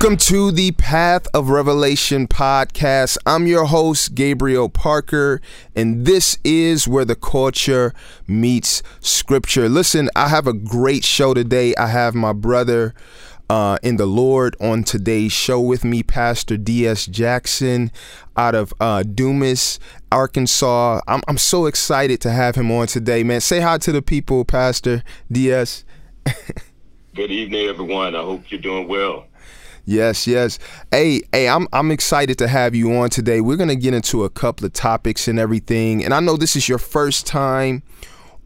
Welcome to the Path of Revelation podcast. I'm your host, Gabriel Parker, and this is where the culture meets scripture. Listen, I have a great show today. I have my brother uh, in the Lord on today's show with me, Pastor D.S. Jackson out of uh, Dumas, Arkansas. I'm, I'm so excited to have him on today, man. Say hi to the people, Pastor D.S. Good evening, everyone. I hope you're doing well. Yes, yes. Hey, hey, I'm I'm excited to have you on today. We're gonna get into a couple of topics and everything. And I know this is your first time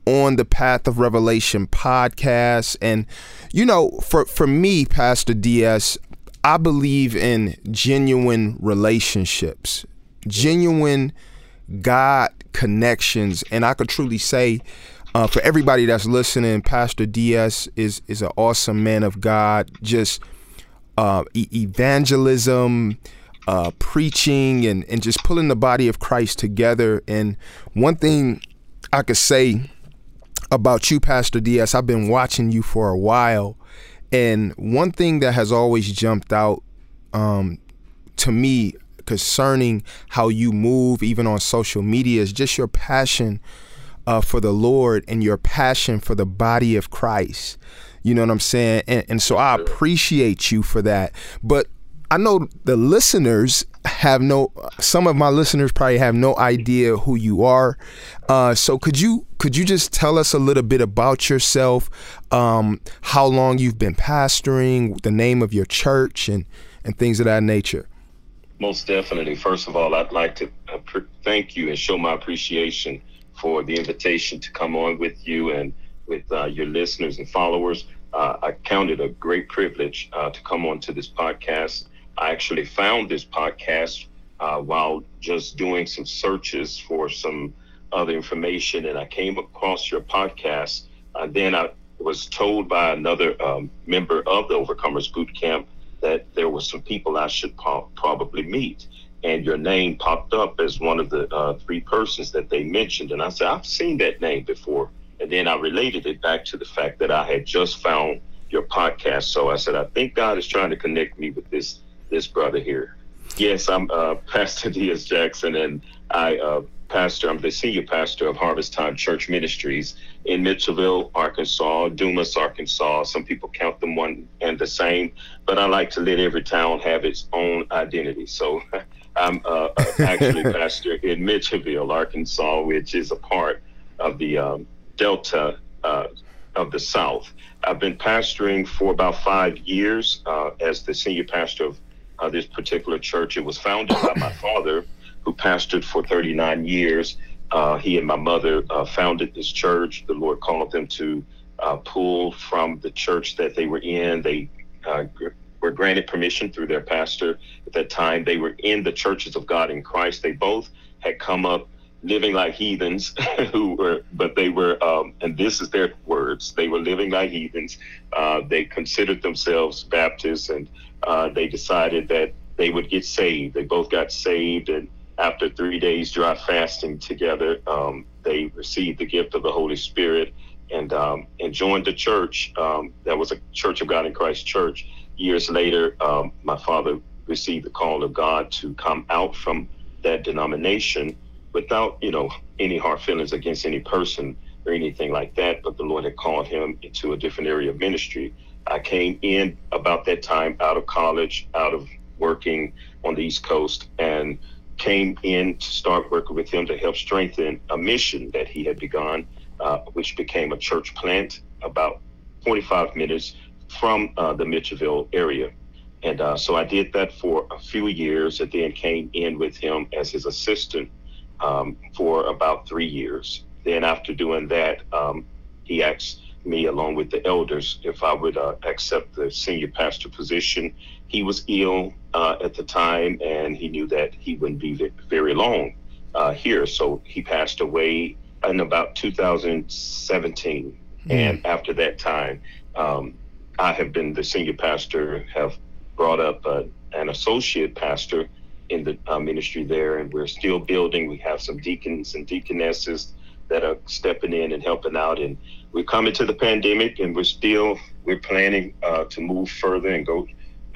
on the Path of Revelation podcast. And you know, for for me, Pastor DS, I believe in genuine relationships, genuine God connections, and I could truly say. Uh, for everybody that's listening, Pastor DS is is an awesome man of God. Just uh, e- evangelism, uh, preaching, and, and just pulling the body of Christ together. And one thing I could say about you, Pastor DS, I've been watching you for a while. And one thing that has always jumped out um, to me concerning how you move, even on social media, is just your passion uh, for the Lord and your passion for the body of Christ. You know what I'm saying? And, and so I appreciate you for that. But I know the listeners have no. Some of my listeners probably have no idea who you are. Uh, so could you could you just tell us a little bit about yourself? Um, how long you've been pastoring, the name of your church, and and things of that nature. Most definitely. First of all, I'd like to uh, thank you and show my appreciation for the invitation to come on with you and with uh, your listeners and followers. Uh, I count it a great privilege uh, to come on to this podcast. I actually found this podcast uh, while just doing some searches for some other information, and I came across your podcast. Uh, then I was told by another um, member of the Overcomers Boot Camp that there were some people I should po- probably meet. And your name popped up as one of the uh, three persons that they mentioned. And I said, I've seen that name before. And then I related it back to the fact that I had just found your podcast. So I said, I think God is trying to connect me with this this brother here. Yes, I'm uh, Pastor D.S. Jackson, and I uh, pastor. I'm the senior pastor of Harvest Time Church Ministries in Mitchellville, Arkansas, Dumas, Arkansas. Some people count them one and the same, but I like to let every town have its own identity. So I'm uh, actually pastor in Mitchellville, Arkansas, which is a part of the um, Delta uh, of the South. I've been pastoring for about five years uh, as the senior pastor of uh, this particular church. It was founded by my father, who pastored for 39 years. Uh, he and my mother uh, founded this church. The Lord called them to uh, pull from the church that they were in. They were granted permission through their pastor at that time. They were in the churches of God in Christ. They both had come up living like heathens who were but they were um, and this is their words they were living like heathens. Uh, they considered themselves baptists and uh, they decided that they would get saved. They both got saved and after three days dry fasting together um, they received the gift of the holy spirit and um, and joined the church um, that was a church of god in christ church. Years later um, my father received the call of god to come out from that denomination without, you know, any hard feelings against any person or anything like that. But the Lord had called him into a different area of ministry. I came in about that time out of college, out of working on the East Coast, and came in to start working with him to help strengthen a mission that he had begun, uh, which became a church plant about 45 minutes from uh, the Mitchellville area. And uh, so I did that for a few years and then came in with him as his assistant um, for about three years. Then, after doing that, um, he asked me, along with the elders, if I would uh, accept the senior pastor position. He was ill uh, at the time, and he knew that he wouldn't be very long uh, here. So he passed away in about 2017. And after that time, um, I have been the senior pastor, have brought up uh, an associate pastor in the uh, ministry there, and we're still building. We have some deacons and deaconesses that are stepping in and helping out, and we're coming to the pandemic, and we're still we're planning uh, to move further and go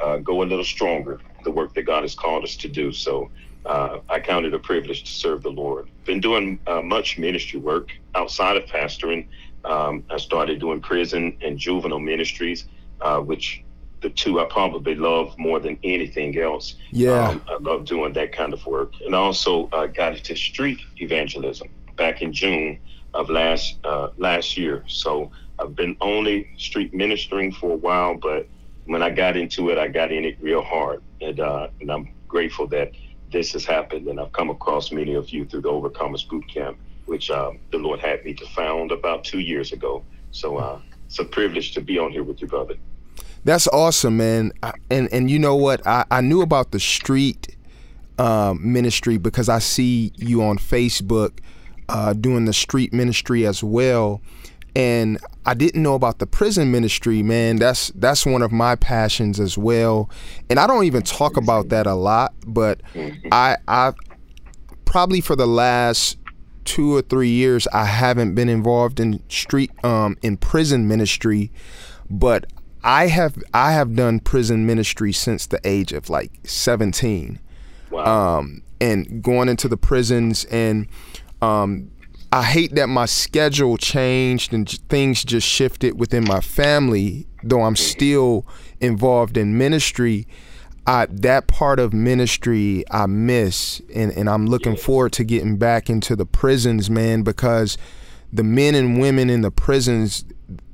uh, go a little stronger. The work that God has called us to do. So uh, I count it a privilege to serve the Lord. Been doing uh, much ministry work outside of pastoring. Um, I started doing prison and juvenile ministries, uh, which the two I probably love more than anything else. Yeah. Um, I love doing that kind of work. And also uh, got into street evangelism back in June of last uh, last year. So I've been only street ministering for a while, but when I got into it, I got in it real hard. And, uh, and I'm grateful that this has happened. And I've come across many of you through the Overcomers Boot Camp, which um, the Lord had me to found about two years ago. So uh, it's a privilege to be on here with you, brother. That's awesome, man. And and you know what? I, I knew about the street um, ministry because I see you on Facebook uh, doing the street ministry as well. And I didn't know about the prison ministry, man. That's that's one of my passions as well. And I don't even talk about that a lot, but I I probably for the last two or three years I haven't been involved in street um in prison ministry, but I have I have done prison ministry since the age of like 17. Wow. Um, and going into the prisons and um, I hate that my schedule changed and things just shifted within my family, though I'm still involved in ministry. I, that part of ministry I miss, and, and I'm looking forward to getting back into the prisons, man, because the men and women in the prisons,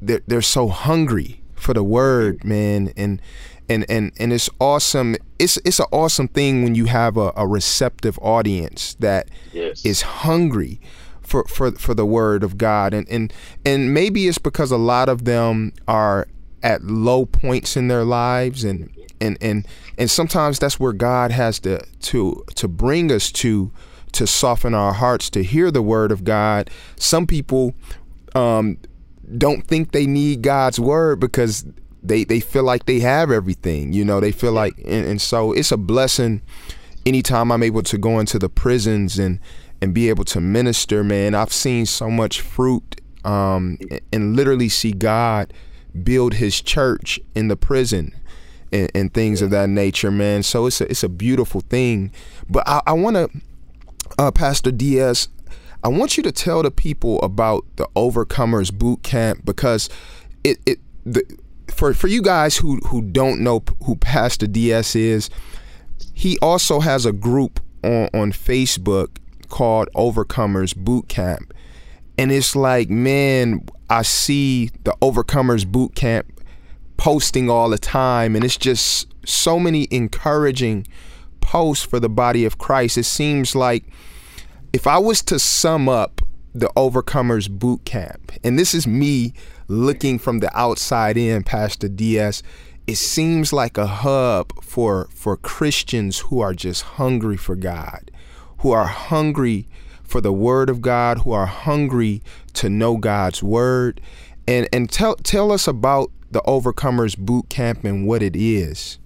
they're, they're so hungry for the word, man, and and and and it's awesome. It's it's an awesome thing when you have a, a receptive audience that yes. is hungry for, for for the word of God, and and and maybe it's because a lot of them are at low points in their lives, and and and and sometimes that's where God has to to to bring us to to soften our hearts to hear the word of God. Some people um, don't think they need God's word because they they feel like they have everything. You know, they feel like, and, and so it's a blessing anytime I'm able to go into the prisons and and be able to minister. Man, I've seen so much fruit um, and literally see God build His church in the prison. And, and things of that nature, man. So it's a it's a beautiful thing. But I, I want to, uh, Pastor DS, I want you to tell the people about the Overcomers Boot Camp because it, it the, for for you guys who who don't know who Pastor DS is, he also has a group on on Facebook called Overcomers Boot Camp. And it's like, man, I see the Overcomers Boot Camp posting all the time and it's just so many encouraging posts for the body of Christ. It seems like if I was to sum up the Overcomers Boot Camp, and this is me looking from the outside in, Pastor DS, it seems like a hub for for Christians who are just hungry for God, who are hungry for the word of God, who are hungry to know God's word. And and tell tell us about the Overcomers Boot Camp and what it is.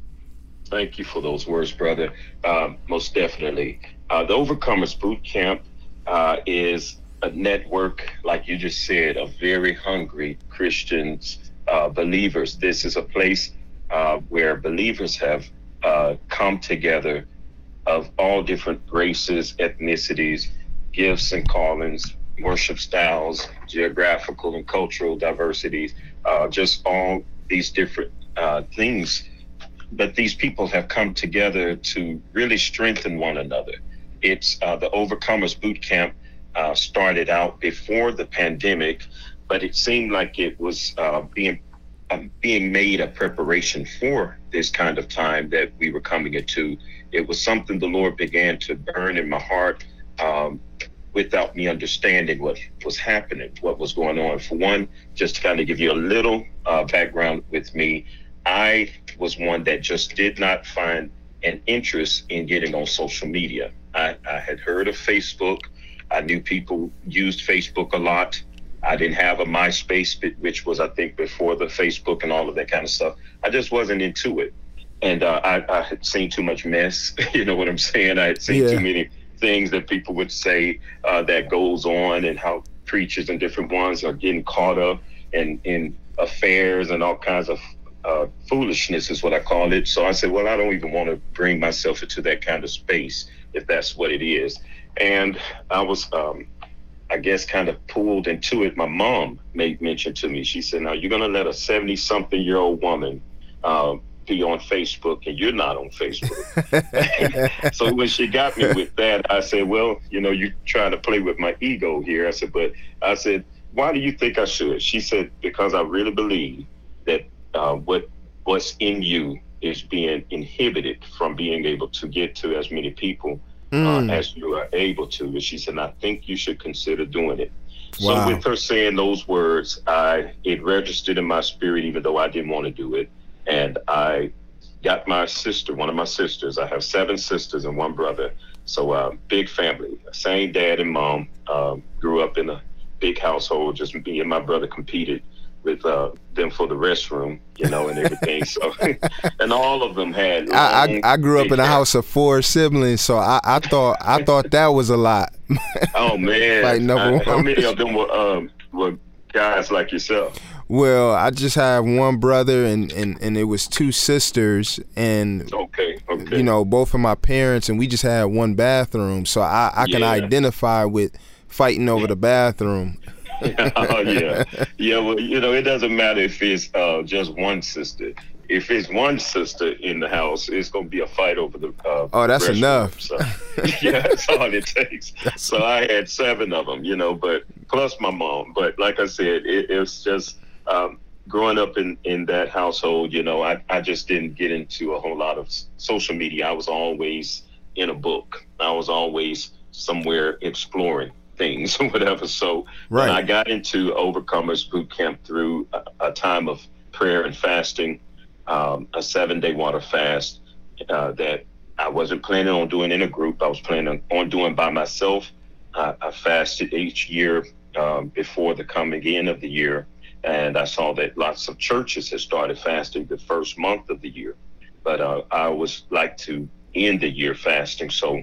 Thank you for those words, brother. Um, most definitely. Uh, the Overcomers Boot Camp uh, is a network, like you just said, of very hungry Christians, uh, believers. This is a place uh, where believers have uh, come together of all different races, ethnicities, gifts and callings, worship styles, geographical and cultural diversities, uh, just all these different things. But these people have come together to really strengthen one another. It's uh, the Overcomers Boot Camp uh, started out before the pandemic, but it seemed like it was uh, being um, being made a preparation for this kind of time that we were coming into. It was something the Lord began to burn in my heart um, without me understanding what was happening, what was going on. For one, just to kind of give you a little uh, background with me, I was one that just did not find an interest in getting on social media. I, I had heard of Facebook. I knew people used Facebook a lot. I didn't have a MySpace, which was, I think, before the Facebook and all of that kind of stuff. I just wasn't into it. and uh, I, I had seen too much mess. you know what I'm saying? I had seen Yeah. too many things that people would say uh, that goes on, and how preachers and different ones are getting caught up in in affairs and all kinds of uh, foolishness is what I call it. So I said, well, I don't even want to bring myself into that kind of space if that's what it is. And I was, um, I guess, kind of pulled into it. My mom made mention to me. She said, "Now you're going to let a 70 something year old woman." Uh, be on Facebook and you're not on Facebook. so when she got me with that, I said, Well, you know, you're trying to play with my ego here. I said, But I said, Why do you think I should? She said, Because I really believe uh, what what's in you is being inhibited from being able to get to as many people Mm. uh, as you are able to. And she said, I think you should consider doing it. Wow. So with her saying those words, I it registered in my spirit, even though I didn't want to do it. And I got my sister, one of my sisters. I have seven sisters and one brother. So uh, big family, same dad and mom. Um, grew up in a big household. Just me and my brother competed with uh, them for the restroom, you know, and everything. so, and all of them had. I, I I grew up in a house of four siblings, so I, I thought I thought that was a lot. Oh man! Like number I- How one. many of them were um, were guys like yourself? Well, I just have one brother, and, and, and it was two sisters, and Okay, okay. you know both of my parents, and we just had one bathroom, so I, I can Yeah. identify with fighting over the bathroom. Oh yeah, yeah. Well, you know, it doesn't matter if it's uh, just one sister. If it's one sister in the house, it's gonna be a fight over the. Uh, Oh, that's restroom. enough. So, yeah, that's all it takes. So I had seven of them, you know, but plus my mom. But like I said, it, it's just um, growing up in in that household. You know, I I just didn't get into a whole lot of social media. I was always in a book. I was always somewhere exploring things or whatever. So when I got into Overcomers Boot Camp through a, a time of prayer and fasting, um, a seven day water fast uh, that I wasn't planning on doing in a group. I was planning on doing by myself. I, I fasted each year um, before the coming in of the year. And I saw that lots of churches had started fasting the first month of the year. But uh, I was like to end the year fasting. So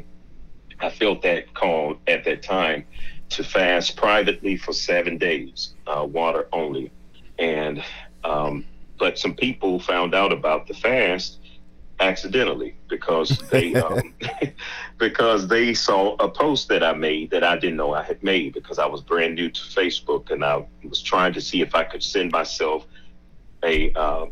I felt that call at that time to fast privately for seven days, uh, water only. And um, but some people found out about the fast accidentally because they um, because they saw a post that I made that I didn't know I had made because I was brand new to Facebook and I was trying to see if I could send myself a uh,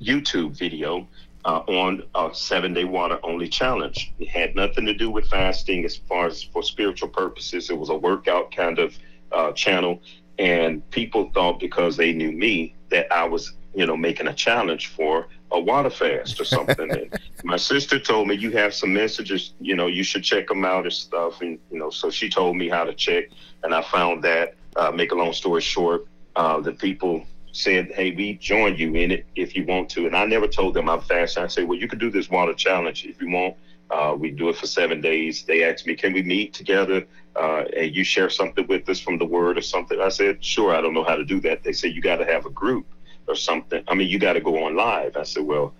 YouTube video uh, on a seven day water only challenge. It had nothing to do with fasting as far as for spiritual purposes. It was a workout kind of uh, channel. And people thought because they knew me that I was, you know, making a challenge for a water fast or something. and my sister told me, you have some messages, you know, you should check them out and stuff. And, you know, so she told me how to check. And I found that, uh, make a long story short, uh, the people said, "Hey, we join you in it if you want to." And I never told them I'm fasting. I said, "Well, you can do this water challenge if you want. Uh, we do it for seven days." They asked me, "Can we meet together uh, and you share something with us from the Word or something?" I said, "Sure." I don't know how to do that. They said you got to have a group or something. I mean, you got to go on live. I said, "Well."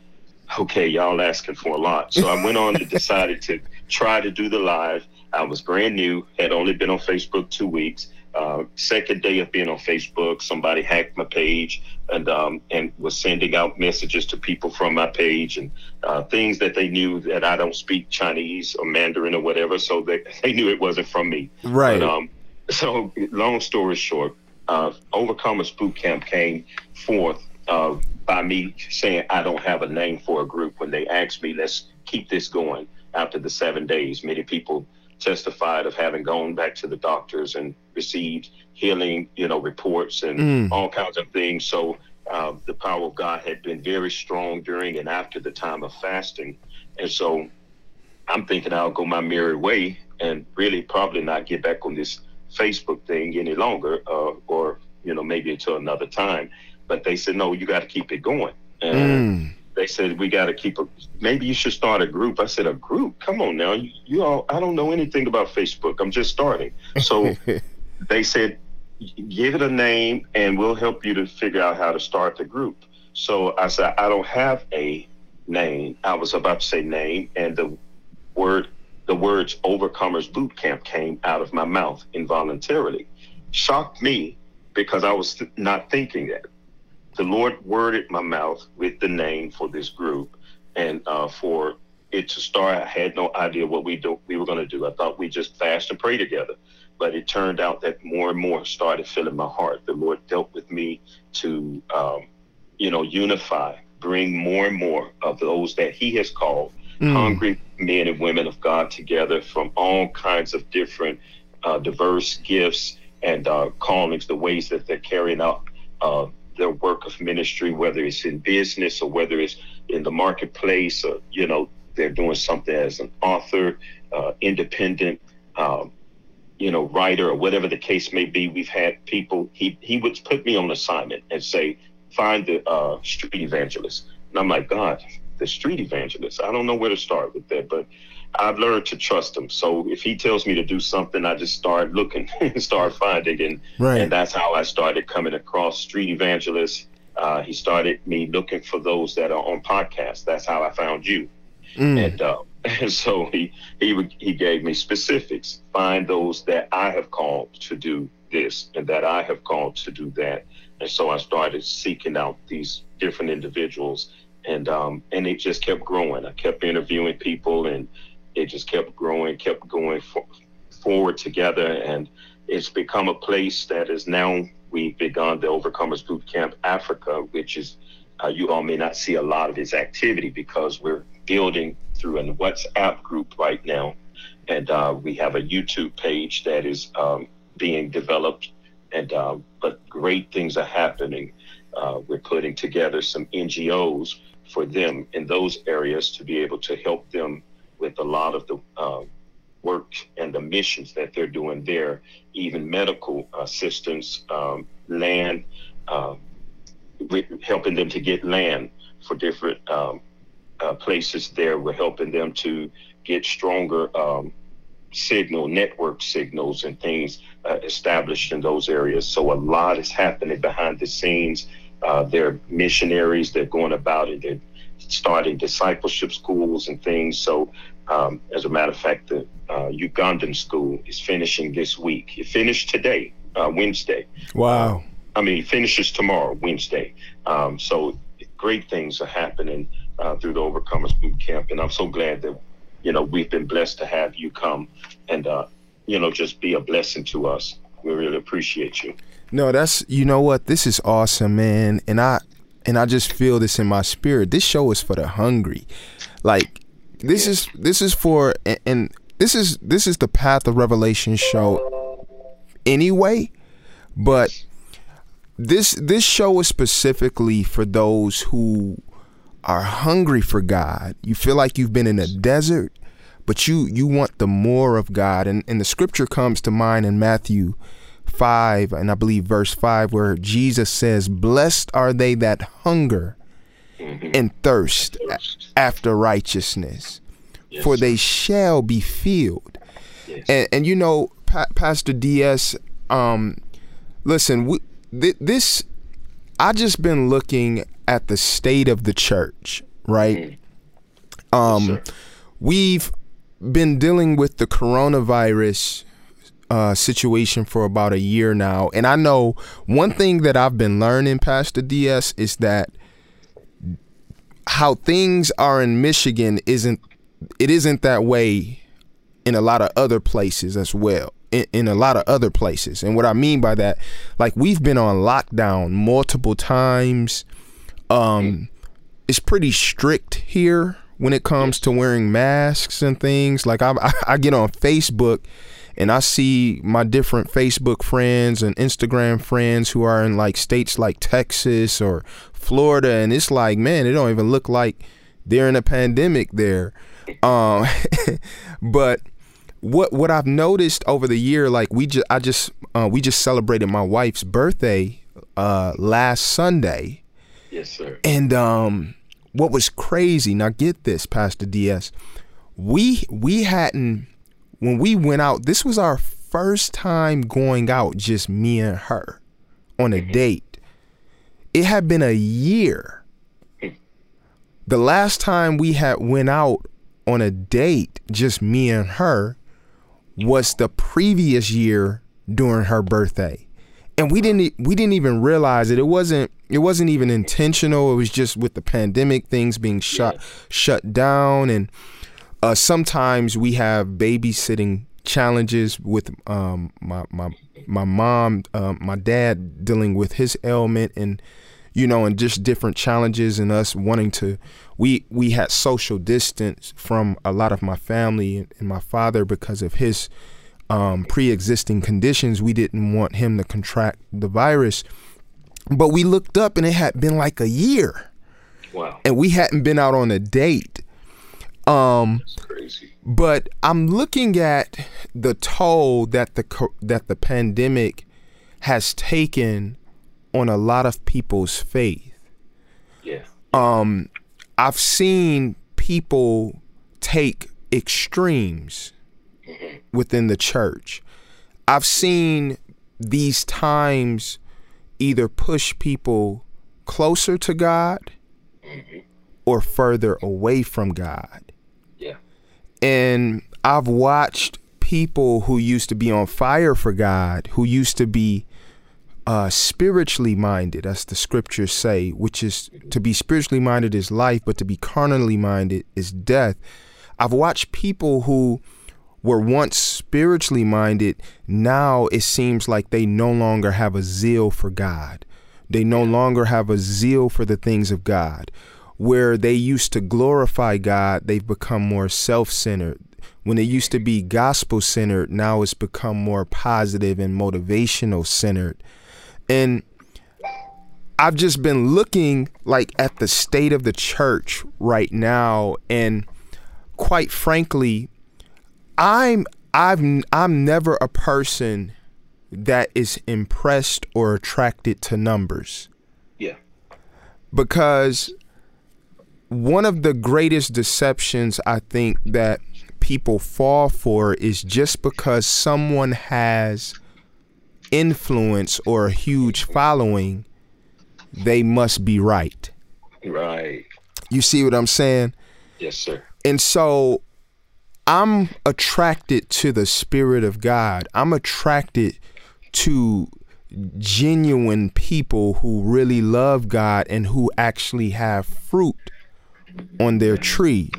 Okay, y'all asking for a lot. So I went on and decided to try to do the live. I was brand new, had only been on Facebook two weeks. Uh, second day of being on Facebook, somebody hacked my page and um, and was sending out messages to people from my page and uh, things that they knew that I don't speak Chinese or Mandarin or whatever, so they, they knew it wasn't from me. Right. But, um, so long story short, uh, Overcomers Boot Camp came forth uh, by me saying I don't have a name for a group. When they asked me, let's keep this going after the seven days, many people testified of having gone back to the doctors and received healing, you know, reports and Mm. all kinds of things. So uh, the power of God had been very strong during and after the time of fasting. And so I'm thinking I'll go my merry way and really probably not get back on this Facebook thing any longer, uh, or you know maybe until another time. But they said no, you got to keep it going. And Mm. They said we got to keep a. Maybe you should start a group. I said a group. Come on now, you, you all. I don't know anything about Facebook. I'm just starting. So they said give it a name and we'll help you to figure out how to start the group. So I said I don't have a name. I was about to say name, and the word, the words "Overcomers Boot Camp" came out of my mouth involuntarily. Shocked me because I was th- not thinking that. The Lord worded my mouth with the name for this group, and uh, for it to start, I had no idea what we do we were going to do. I thought we just fast and pray together, but it turned out that more and more started filling my heart. The Lord dealt with me to, um, you know, unify, bring more and more of those that He has called, mm. hungry men and women of God together from all kinds of different, uh, diverse gifts and uh, callings, the ways that they're carrying out uh, their work of ministry, whether it's in business or whether it's in the marketplace, or you know, they're doing something as an author, uh, independent, um, you know, writer or whatever the case may be. We've had people. He he would put me on assignment and say, find the uh, street evangelist, and I'm like, God, the street evangelist. I don't know where to start with that, but I've learned to trust him. So if he tells me to do something, I just start looking and start finding, and right. and that's how I started coming across street evangelists. Uh, he started me looking for those that are on podcasts. That's how I found you. Mm. And, uh, and so he he he gave me specifics. Find those that I have called to do this and that I have called to do that. And so I started seeking out these different individuals, and um, and it just kept growing. I kept interviewing people, and it just kept growing, kept going for, forward together, and it's become a place that is now we've begun the Overcomers Boot Camp Africa, which is uh, you all may not see a lot of its activity because we're building through a WhatsApp group right now. And uh, we have a YouTube page that is um, being developed. And uh, but great things are happening. Uh, we're putting together some NGOs for them in those areas to be able to help them with a lot of the uh, work and the missions that they're doing there, even medical assistance, um, land, uh, helping them to get land for different um, uh, places there. We're helping them to get stronger um, signal, network signals, and things uh, established in those areas. So a lot is happening behind the scenes. Uh, they're missionaries. They're going about it. They're starting discipleship schools and things. So, um, as a matter of fact, the uh, Ugandan school is finishing this week. It finished today, uh, Wednesday. Wow. I mean, it finishes tomorrow, Wednesday. Um, so great things are happening uh, through the Overcomers Boot Camp, and I'm so glad that you know we've been blessed to have you come and uh, you know just be a blessing to us. We really appreciate you. No, that's you know what this is awesome, man, and I and I just feel this in my spirit. This show is for the hungry, like this is this is for and, and this is this is the Path of Revelation show anyway, but this this show is specifically for those who are hungry for God. You feel like you've been in a desert, but you you want the more of God. And and the scripture comes to mind in Matthew 5 and I believe verse 5 where Jesus says, "Blessed are they that hunger mm-hmm. and thirst after righteousness, yes. for they shall be filled." Yes. And and you know, pa- Pastor DS um listen, we, th- this I just been looking at the state of the church, right? Mm-hmm. Um, yes, we've been dealing with the coronavirus uh, situation for about a year now, and I know one thing that I've been learning, Pastor DS, is that how things are in Michigan isn't it isn't that way in a lot of other places as well in, in a lot of other places. And what I mean by that, like we've been on lockdown multiple times. Um, it's pretty strict here when it comes to wearing masks and things. Like I, I get on Facebook and I see my different Facebook friends and Instagram friends who are in like states like Texas or Florida, and it's like, man, it don't even look like they're in a pandemic there. Um, but what what I've noticed over the year, like we just I just uh, we just celebrated my wife's birthday uh, last Sunday. Yes, sir. And um, what was crazy? Now get this, Pastor DS. We we hadn't when we went out. This was our first time going out, just me and her, on a mm-hmm. date. It had been a year. the last time we had went out on a date, just me and her, was the previous year during her birthday. And we didn't we didn't even realize it. It wasn't it wasn't even intentional. It was just with the pandemic things being shut shut down and uh, sometimes we have babysitting challenges with um, my my my mom, uh, my dad dealing with his ailment and you know, and just different challenges and us wanting to we we had social distance from a lot of my family and, and my father because of his um, pre-existing conditions. We didn't want him to contract the virus, but we looked up and it had been like a year, Wow. and we hadn't been out on a date. Um, but I'm looking at the toll that the that the pandemic has taken on a lot of people's faith. Yeah. Um, I've seen people take extremes within the church. I've seen these times either push people closer to God or further away from God. And I've watched people who used to be on fire for God, who used to be uh, spiritually minded, as the scriptures say, which is to be spiritually minded is life, but to be carnally minded is death. I've watched people who were once spiritually minded, now it seems like they no longer have a zeal for God. They no longer have a zeal for the things of God. Where they used to glorify God, they've become more self centered. When it used to be gospel centered, now it's become more positive and motivational centered. And I've just been looking like at the state of the church right now and quite frankly I'm I've I'm never a person that is impressed or attracted to numbers Yeah. because one of the greatest deceptions I think that people fall for is just because someone has influence or a huge following, they must be right. Right. You see what I'm saying? Yes, sir. And so I'm attracted to the Spirit of God. I'm attracted to genuine people who really love God and who actually have fruit on their tree.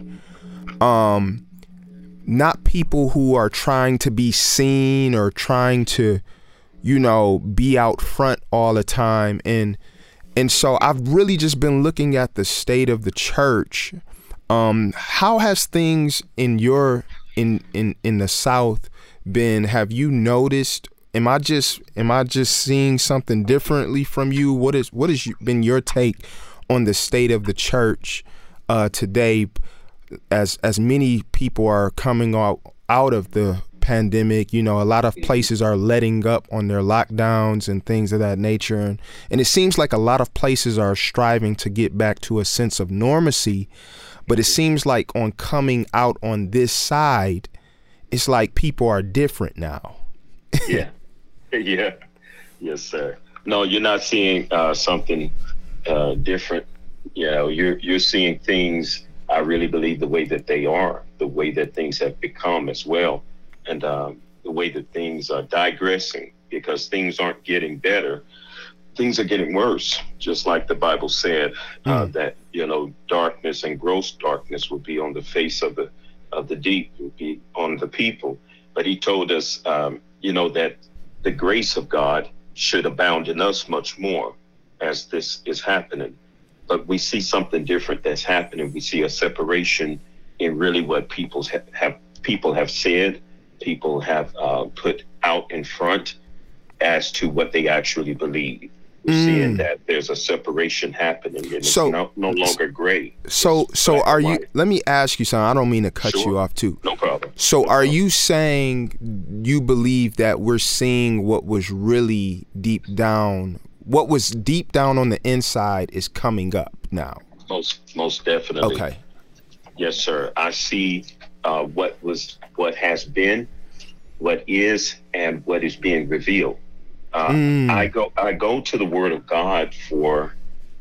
Um not people who are trying to be seen or trying to you know be out front all the time. And and so I've really just been looking at the state of the church. Um how has things in your in in in the south been? Have you noticed am i just am i just seeing something differently from you? What is what has been your take on the state of the church uh today as as many people are coming out out of the pandemic you know a lot of places are letting up on their lockdowns and things of that nature and, and it seems like a lot of places are striving to get back to a sense of normacy but it seems like on coming out on this side it's like people are different now yeah. yeah. Yes, sir. No, you're not seeing uh, something uh, different. You know, you're you're seeing things. I really believe the way that they are, the way that things have become as well, and um, the way that things are digressing because things aren't getting better. Things are getting worse, just like the Bible said uh, that you know darkness and gross darkness will be on the face of the of the deep, will be on the people. But He told us, um, you know, that the grace of God should abound in us much more as this is happening. But we see something different that's happening. We see a separation in really what people's ha- have people have said, people have uh, put out in front as to what they actually believe. We're seeing that there's a separation happening, and So- it's no, no longer gray. so It's so are you let me ask you something i don't mean to cut Sure. you off too No problem. So are you saying you believe that we're seeing what was really deep down, what was deep down on the inside is coming up now? Most most definitely. Okay. Yes, sir. I see uh, what was, what has been, what is, and what is being revealed. Uh, Mm. I go, I go to the Word of God for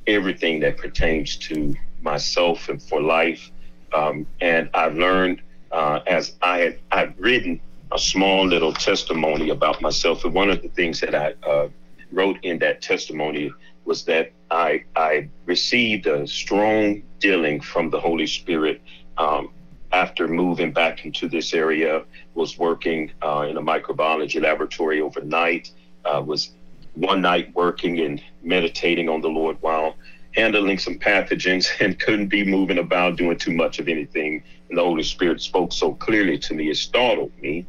everything that pertains to myself and for life. Um, and I learned uh, as I had I'd written a small little testimony about myself. And one of the things that I uh, wrote in that testimony was that I I received a strong dealing from the Holy Spirit um, after moving back into this area. Was working uh, in a microbiology laboratory overnight. Uh, was one night working and meditating on the Lord while handling some pathogens and couldn't be moving about doing too much of anything. And the Holy Spirit spoke so clearly to me, it startled me.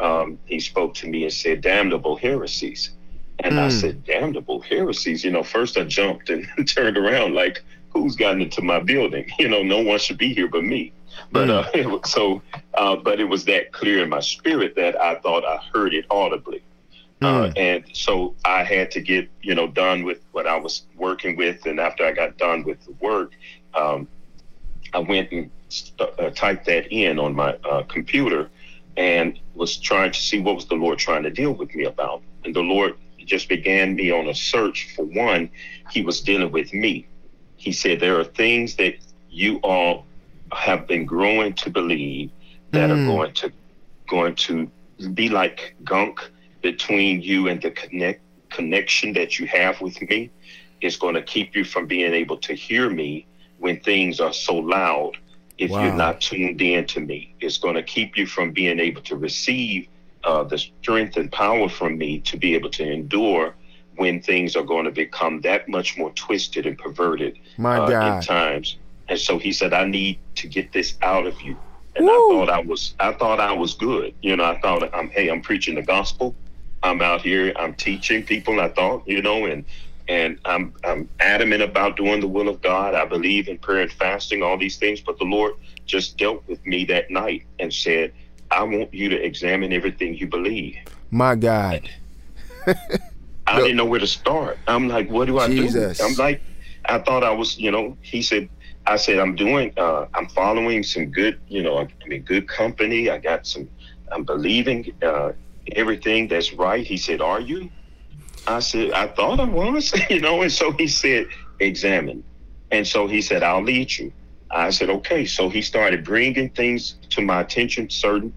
Um, he spoke to me and said, Damnable heresies. And mm. I hmm. said, Damnable heresies. You know, first I jumped and turned around like, Who's gotten into my building? You know, no one should be here but me. But mm. uh, so, uh, but it was that clear in my spirit that I thought I heard it audibly. Uh, hmm. and so I had to get, you know, done with what I was working with. And after I got done with the work, um, I went and st- uh, typed that in on my uh, computer and was trying to see what was the Lord trying to deal with me about. And the Lord just began me on a search for one. He was dealing with me. He said, There are things that you all have been growing to believe that mm. are hmm. going to going to be like gunk between you and the connect connection that you have with me is going to keep you from being able to hear me when things are so loud if wow. you're not tuned in to me it's going to keep you from being able to receive uh, the strength and power from me to be able to endure when things are going to become that much more twisted and perverted My uh, God. in times and so he said i need to get this out of you and Woo. i thought i was i thought i was good you know i thought i'm hey i'm preaching the gospel I'm out here, I'm teaching people, I thought, you know, and and I'm I'm adamant about doing the will of God. I believe in prayer and fasting, all these things, but the Lord just dealt with me that night and said, I want you to examine everything you believe. My God. I didn't know where to start. I'm like, what do I Jesus. do? I'm like, I thought I was, you know, he said, I said, I'm doing, uh, I'm following some good, you know, I'm in good company. I got some, I'm believing uh, everything that's right. He said, Are you? I said, I thought I was, you know, and so he said, Examine. And so he said, I'll lead you. I said, Okay. So he started bringing things to my attention, certain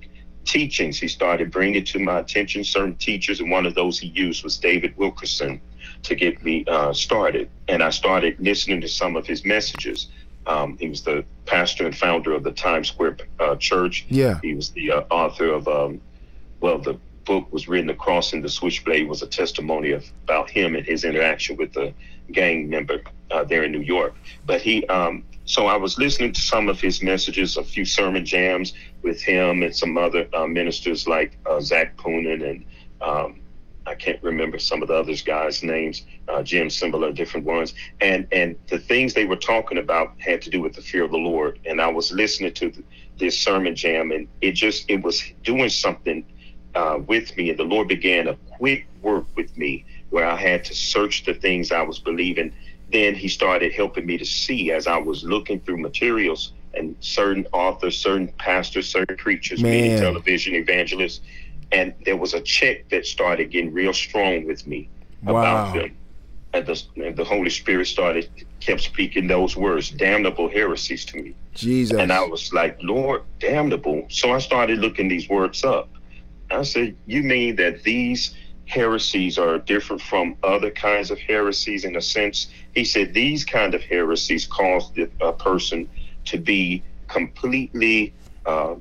teachings. He started bringing to my attention certain teachers, and one of those he used was David Wilkerson to get me uh, started. And I started listening to some of his messages. Um, he was the pastor and founder of the Times Square uh, Church. Yeah. He was the uh, author of, um, well, the book was written, The Cross and the Switchblade, was a testimony of, about him and his interaction with the gang member uh, there in New York. But he, um, so I was listening to some of his messages, a few sermon jams with him and some other uh, ministers like uh, Zac Poonen and um, I can't remember some of the others guys' names, uh, Jim Cymbala, different ones. And and the things they were talking about had to do with the fear of the Lord. And I was listening to this sermon jam, and it just it was doing something uh, with me, and the Lord began a quick work with me where I had to search the things I was believing. Then He started helping me to see as I was looking through materials and certain authors, certain pastors, certain preachers, media, television evangelists, and there was a check that started getting real strong with me wow. about them. And the, and the Holy Spirit started kept speaking those words, damnable heresies to me. Jesus. And I was like, Lord, damnable. So I started looking these words up. I said, You mean that these heresies are different from other kinds of heresies in a sense? He said, These kind of heresies cause the, a person to be completely uh,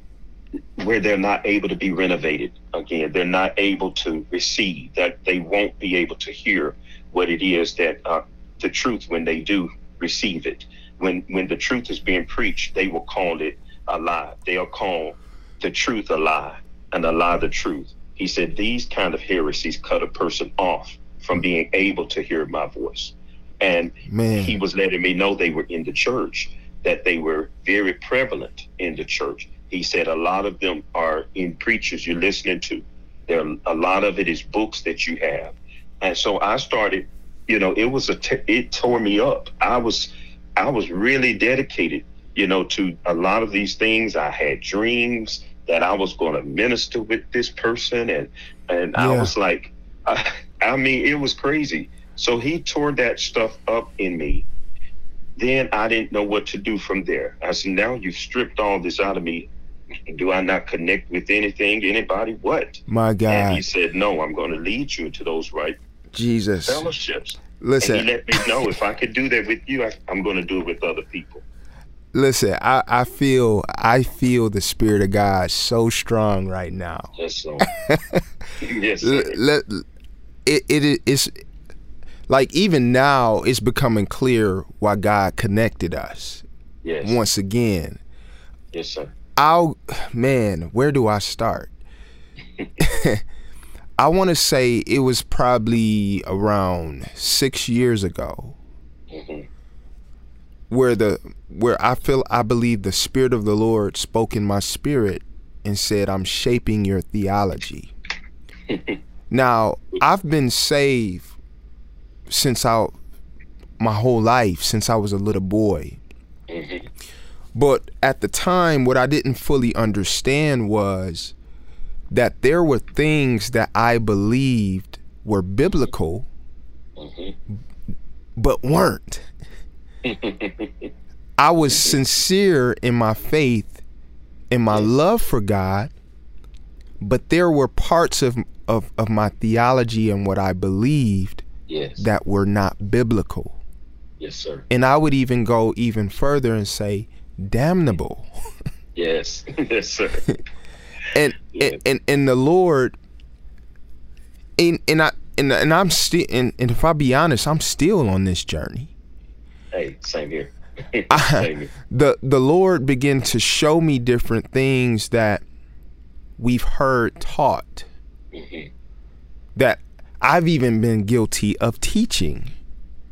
where they're not able to be renovated again. They're not able to receive, that they won't be able to hear what it is that uh, the truth when they do receive it. When, when the truth is being preached, they will call it a lie. They'll call the truth a lie and a lie the truth. He said these kind of heresies cut a person off from being able to hear my voice. And Man. he was letting me know they were in the church, that they were very prevalent in the church. He said a lot of them are in preachers you're listening to. There a lot of it is books that you have. And so I started, you know, it was a t- it tore me up. I was I was really dedicated, you know, to a lot of these things. I had dreams that I was going to minister with this person, and and yeah. I was like, I, I mean, it was crazy. So he tore that stuff up in me. then I didn't know what to do from there. I said, now you've stripped all this out of me. Do I not connect with anything, anybody? What? My God. And he said, no, I'm going to lead you to those right Jesus. fellowships. And Listen, he let me know if I could do that with you, I, I'm going to do it with other people. Listen. I, I feel I feel the spirit of God so strong right now. Yes, so. yes, sir. let it it is like even now it's becoming clear why God connected us Yes. once again. Yes, sir. I'll man, where do I start? I want to say it was probably around six years ago, Mhm. where the where I feel I believe the spirit of the Lord spoke in my spirit and said, "I'm shaping your theology." now I've been saved since I my whole life since I was a little boy. Mhm. But at the time, what I didn't fully understand was that there were things that I believed were biblical, Mhm. but weren't. I was sincere in my faith, in my love for God, but there were parts of, of, of my theology and what I believed Yes. that were not biblical. yes, sir. And I would even go even further and say, damnable. Yes. yes, sir. and Yeah. and, and and the Lord and and I and, and I'm still and, and if I be honest, I'm still on this journey. hey, same here. I, the the Lord began to show me different things that we've heard taught Mhm. that I've even been guilty of teaching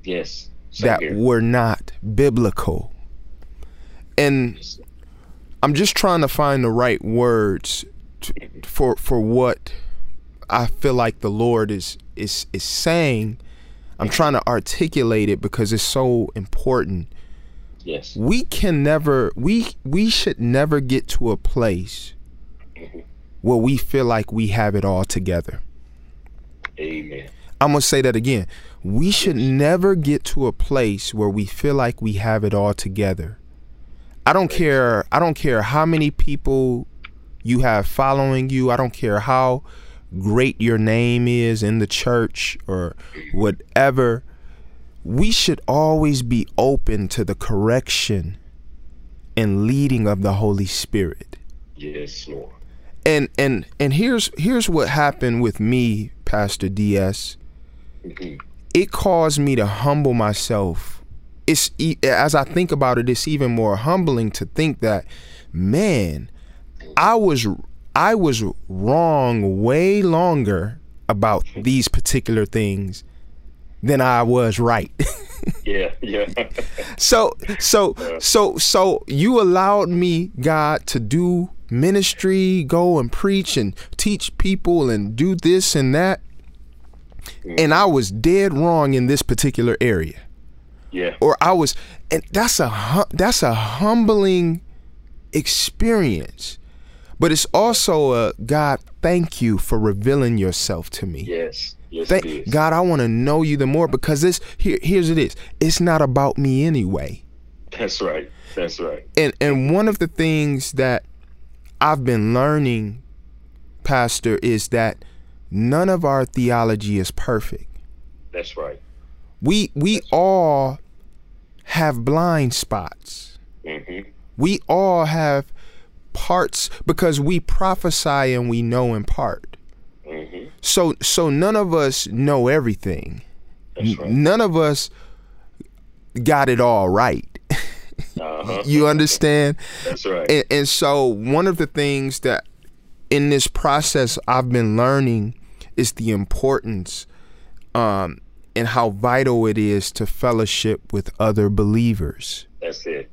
Yes. That here. were not biblical. And I'm just trying to find the right words to, for for what I feel like the Lord is is is saying. I'm trying to articulate it because it's so important. Yes. We can never we we should never get to a place mm-hmm. where we feel like we have it all together. Amen. I'm going to say that again. We should never get to a place where we feel like we have it all together. I don't care I don't care how many people you have following you. I don't care how great your name is in the church or whatever. We should always be open to the correction and leading of the Holy Spirit Yes, Lord. and and and here's here's what happened with me pastor ds Mhm. it caused me to humble myself it's as i think about it it's even more humbling to think that man i was i was wrong way longer about these particular things than i was right Yeah, yeah. So so so so you allowed me, God, to do ministry, go and preach and teach people and do this and that. Mm-hmm. And I was dead wrong in this particular area. yeah. Or I was and that's a that's a humbling experience. But it's also a God, thank you for revealing yourself to me. Yes. Yes, Thank. God, I want to know you the more because this here here's it is. It's not about me anyway. That's right. That's right. And and one of the things that I've been learning, Pastor, is that none of our theology is perfect. That's right. We we all have blind spots. hmm We all have parts because we prophesy and we know in part. So so none of us know everything. Right. None of us got it all right. Uh-huh. You understand? That's right. And, and so one of the things that in this process I've been learning is the importance um, and how vital it is to fellowship with other believers. That's it.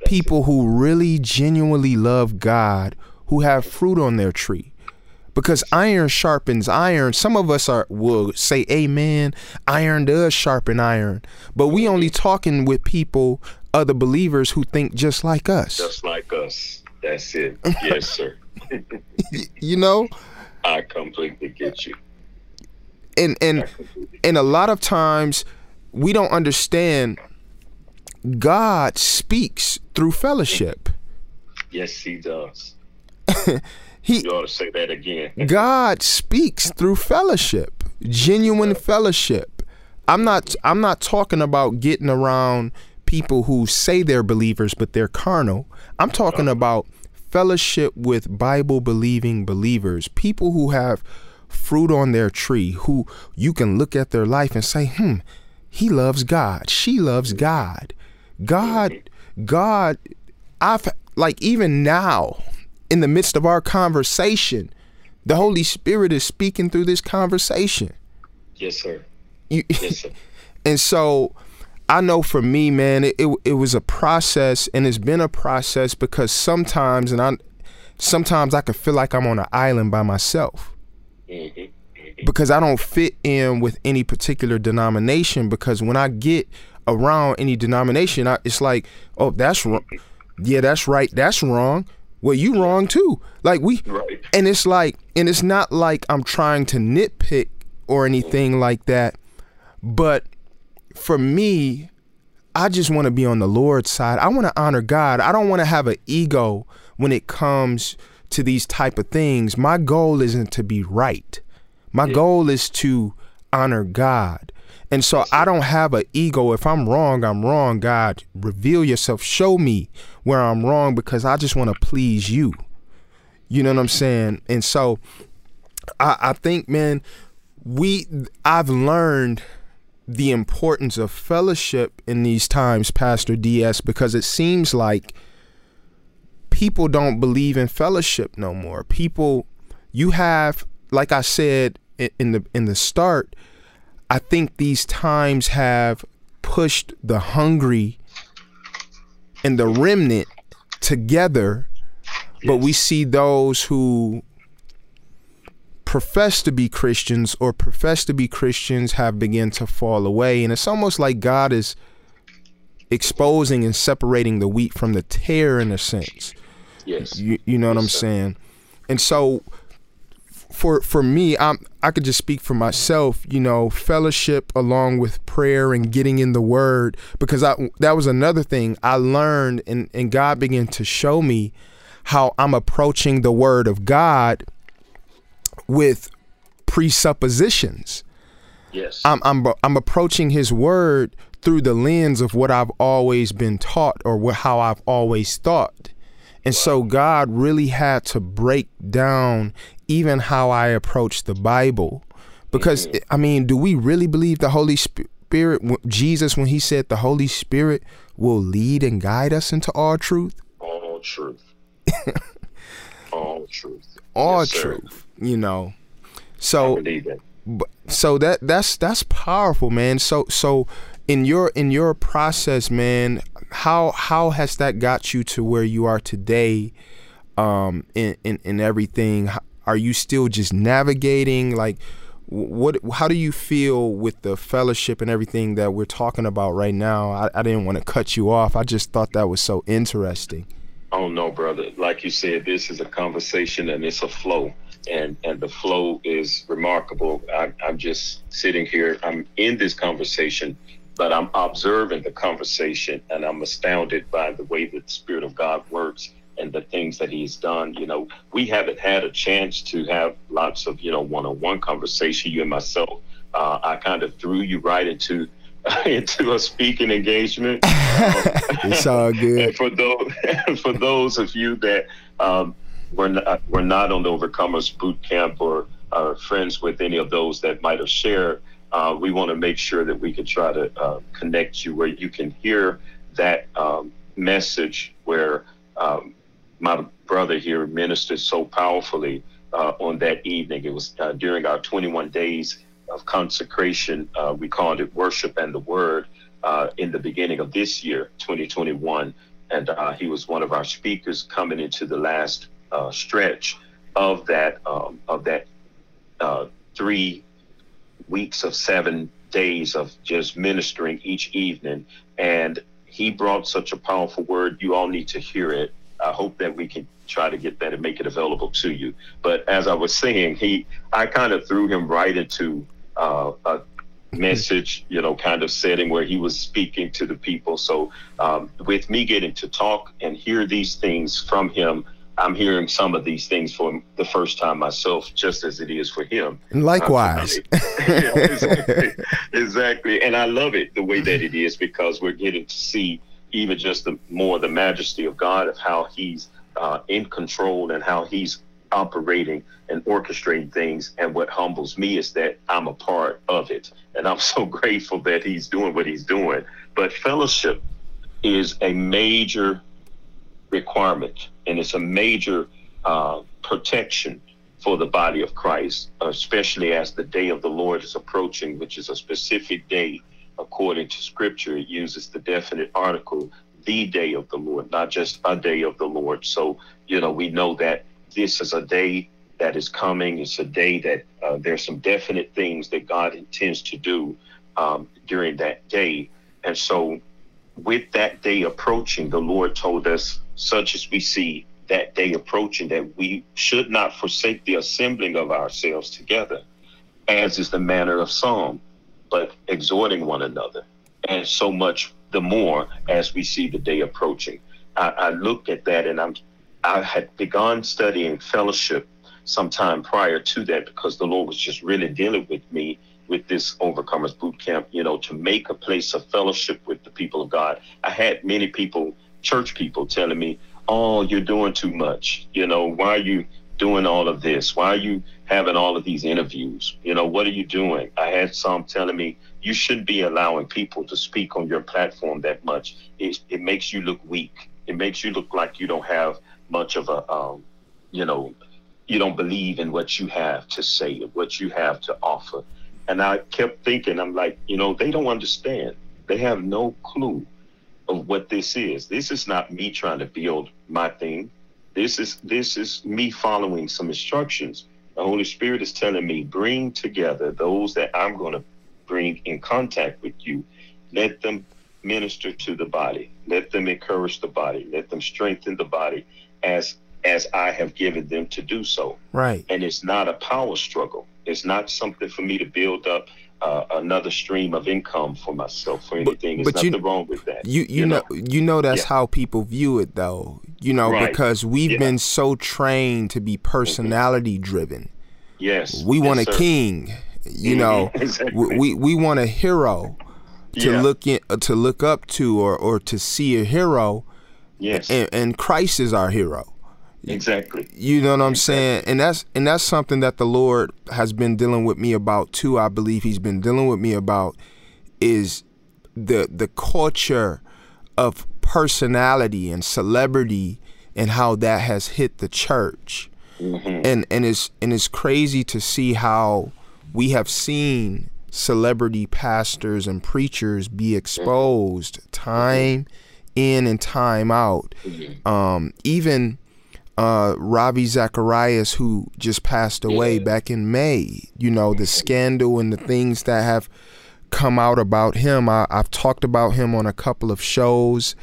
That's People who really genuinely love God, who have fruit on their tree. Because iron sharpens iron. Some of us are will say amen. Iron does sharpen iron. But we only talking with people, other believers who think just like us. Just like us. That's it. Yes, sir. you know? I completely get you. and and and a lot of times we don't understand God speaks through fellowship. Yes, he does. He You ought to say that again. God speaks through fellowship, genuine fellowship. I'm not I'm not talking about getting around people who say they're believers but they're carnal. I'm talking about fellowship with Bible believing believers, people who have fruit on their tree, who you can look at their life and say, "Hmm, he loves God. She loves God." God God I've like even now in the midst of our conversation, the Holy Spirit is speaking through this conversation. Yes, sir. You, Yes, sir. and so I know for me, man, it, it it was a process, and it's been a process because sometimes, and I sometimes I can feel like I'm on an island by myself hmm because I don't fit in with any particular denomination. Because when I get around any denomination, I, it's like, oh, that's wrong. Yeah, that's right. That's wrong. Well, you wrong too. Like we, Right. and it's like, and it's not like I'm trying to nitpick or anything like that. But for me, I just want to be on the Lord's side. I want to honor God. I don't want to have an ego when it comes to these type of things. My goal isn't to be right. My goal is to honor God. And so I don't have an ego. If I'm wrong, I'm wrong. God, reveal yourself. Show me where I'm wrong because I just want to please you. You know what I'm saying? And so I, I think, man, we I've learned the importance of fellowship in these times, Pastor DS, because it seems like people don't believe in fellowship no more. People, you have, like I said in the in the start, I think these times have pushed the hungry and the remnant together, but we see those who profess to be Christians or profess to be Christians have begun to fall away. And it's almost like God is exposing and separating the wheat from the tare in a sense. Yes. You, you know what I'm sir. saying? And so for for me, I'm I could just speak for myself, you know, fellowship along with prayer and getting in the word because I that was another thing I learned and and God began to show me how I'm approaching the word of God with presuppositions. Yes. I'm I'm I'm approaching his word through the lens of what I've always been taught or what, how I've always thought. And so God really had to break down even how I approach the Bible. Because I mean, do we really believe the Holy Spirit Jesus when he said the Holy Spirit will lead and guide us into all truth? All truth. All truth. All Yes, sir. truth, you know. I So believe that. but so that that's that's powerful man so so in your in your process man how how has that got you to where you are today um in in, in everything are you still just navigating like what how do you feel with the fellowship and everything that we're talking about right now i, I didn't want to cut you off i just thought that was so interesting Oh no, brother. Like you said, this is a conversation and it's a flow. And and the flow is remarkable. I, I'm just sitting here, I'm in this conversation, but I'm observing the conversation and I'm astounded by the way that the Spirit of God works and the things that He's done. You know, we haven't had a chance to have lots of, you know, one-on-one conversation, you and myself. Uh, I kind of threw you right into into a speaking engagement. it's all good for those for those of you that um, were not were not on the Overcomers Boot Camp or are friends with any of those that might have shared, uh, we want to make sure that we can try to uh, connect you where you can hear that um, message where um, my brother here ministered so powerfully uh, on that evening. It was uh, during our 21 days of consecration. Uh, we called it Worship and the Word uh, in the beginning of this year, 2021. And uh, he was one of our speakers coming into the last uh, stretch of that um, of that three weeks of seven days of just ministering each evening. And he brought such a powerful word. You all need to hear it. I hope that we can try to get that and make it available to you. But as I was saying, he I kind of threw him right into uh, a message, you know, kind of setting where he was speaking to the people. So, um, with me getting to talk and hear these things from him, I'm hearing some of these things for the first time myself, just as it is for him. Likewise. yeah, exactly. exactly. And I love it the way that it is because we're getting to see even just the more the majesty of God of how he's uh, in control and how he's operating and orchestrating things. And what humbles me is that I'm a part of it. And I'm so grateful that he's doing what he's doing. But fellowship is a major requirement and it's a major uh, protection for the body of Christ, especially as the day of the Lord is approaching, which is a specific day according to scripture. It uses the definite article, the day of the Lord, not just a day of the Lord. So, you know, we know that this is a day that is coming. It's a day that uh, there's some definite things that God intends to do um, during that day. And so, with that day approaching, the Lord told us, such as we see that day approaching, that we should not forsake the assembling of ourselves together, as is the manner of some, but exhorting one another. And so much the more as we see the day approaching. I, I looked at that and I'm I had begun studying fellowship sometime prior to that because the Lord was just really dealing with me with this overcomers boot camp, you know, to make a place of fellowship with the people of God. I had many people, church people, telling me, "Oh, you're doing too much. You know, why are you doing all of this? Why are you having all of these interviews? You know, what are you doing?" I had some telling me, "You shouldn't be allowing people to speak on your platform that much. It, it makes you look weak. It makes you look like you don't have much of a, um, you know, you don't believe in what you have to say, what you have to offer." And I kept thinking, I'm like, you know, they don't understand. They have no clue of what this is. This is not me trying to build my thing. This is this is me following some instructions. The Holy Spirit is telling me, bring together those that I'm going to bring in contact with you. Let them minister to the body. Let them encourage the body. Let them strengthen the body as as I have given them to do so. Right. And it's not a power struggle. It's not something for me to build up uh, another stream of income for myself for anything. There's but nothing you- wrong with that. You you, know, you know that's Yeah. how people view it though. You know Right. because we've Yeah. been so trained to be personality driven. Yes. We yes, want a sir. king. You Mhm, know, exactly. we, we we want a hero to Yeah. look in, uh, to look up to or or to see a hero Yes. and, and Christ is our hero. Exactly. You know what I'm saying? And that's and that's something that the Lord has been dealing with me about too. I believe he's been dealing with me about is the the culture of personality and celebrity and how that has hit the church. Mm-hmm. And and it's and it's crazy to see how we have seen celebrity pastors and preachers be mm-hmm. exposed time mm-hmm. in and time out. Um, even uh, Ravi Zacharias, who just passed away back in May. You know, the scandal and the things that have come out about him. I, I've talked about him on a couple of shows.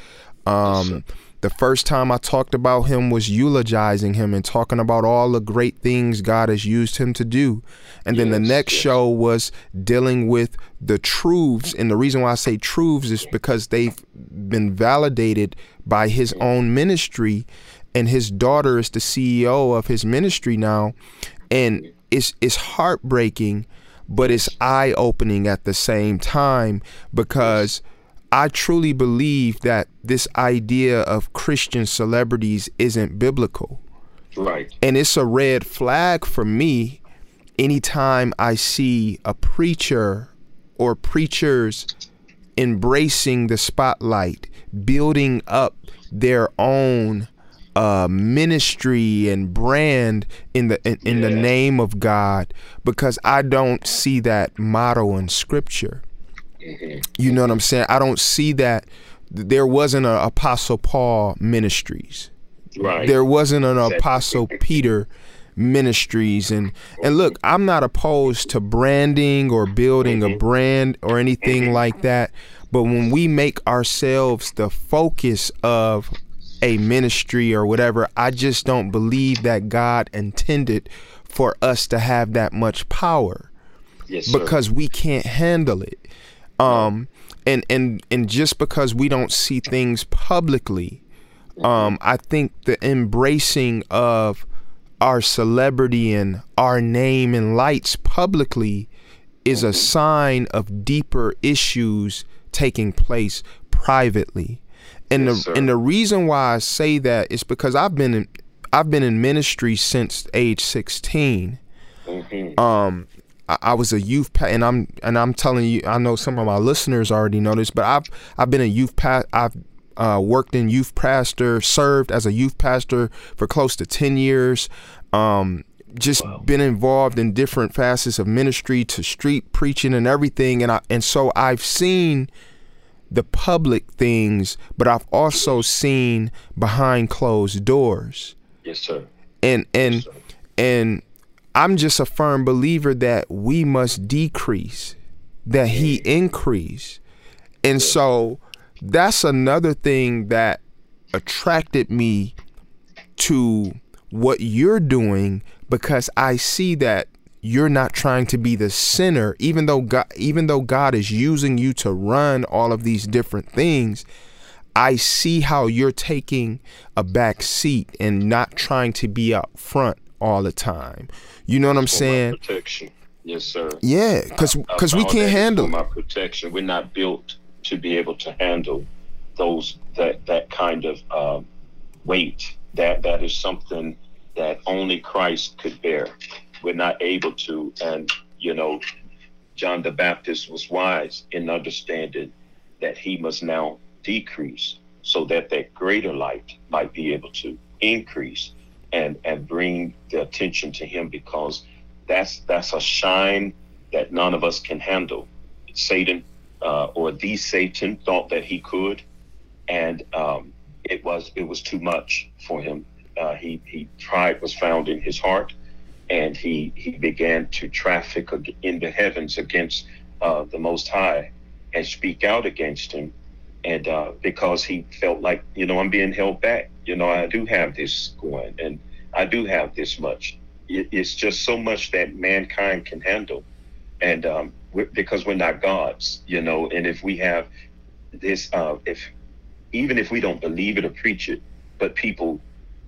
Um, the first time I talked about him was eulogizing him and talking about all the great things God has used him to do. And then the next yes. show was dealing with the truths. And the reason why I say truths is because they've been validated by his own ministry. And his daughter is the CEO of his ministry now. And it's, it's heartbreaking, but it's eye opening at the same time because. I truly believe that this idea of Christian celebrities isn't biblical. Right. And it's a red flag for me anytime I see a preacher or preachers embracing the spotlight, building up their own uh, ministry and brand in the in, in the name of God because I don't see that motto in scripture. Mm-hmm. You know what I'm saying? I don't see that there wasn't an Apostle Paul ministries. Right. There wasn't an Apostle Peter ministries and and look, I'm not opposed to branding or building a mm-hmm. brand or anything mm-hmm. like that, but when we make ourselves the focus of a ministry or whatever, I just don't believe that God intended for us to have that much power. Yes, because we can't handle it. Um, and and and just because we don't see things publicly, um, I think the embracing of our celebrity and our name and lights publicly is a sign of deeper issues taking place privately. And Yes, the sir. and the reason why I say that is because I've been in I've been in ministry since age 16 Mhm. um I, I was a youth pa- and I'm and I'm telling you I know some of my listeners already know this but I've I've been a youth pa- I've uh, worked in youth pastor served as a youth pastor for close to 10 years um just been involved in different facets of ministry to street preaching and everything and I and so I've seen the public things but I've also seen behind closed doors Yes, sir. and and Yes, sir. and I'm just a firm believer that we must decrease, that he increase. And so that's another thing that attracted me to what you're doing because I see that you're not trying to be the center even though God even though God is using you to run all of these different things I see how you're taking a back seat and not trying to be out front all the time. You know what I'm saying? protection. Yes, sir. Yeah, because because we can't handle my protection. We're not built to be able to handle those that that kind of um, weight. That that is something that only Christ could bear. We're not able to, and you know, John the Baptist was wise in understanding that he must now decrease so that that greater light might be able to increase and and bring the attention to him because that's that's a shine that none of us can handle. Satan uh, or the Satan thought that he could, and um, it was it was too much for him. Uh, he he pride was found in his heart, and he he began to traffic in the heavens against uh, the Most High and speak out against him. And uh, because he felt like, you know, I'm being held back. You know, I do have this going, and I do have this much. It, it's just so much that mankind can handle, and um, we're, because we're not gods, you know. And if we have this, uh, if even if we don't believe it or preach it, but people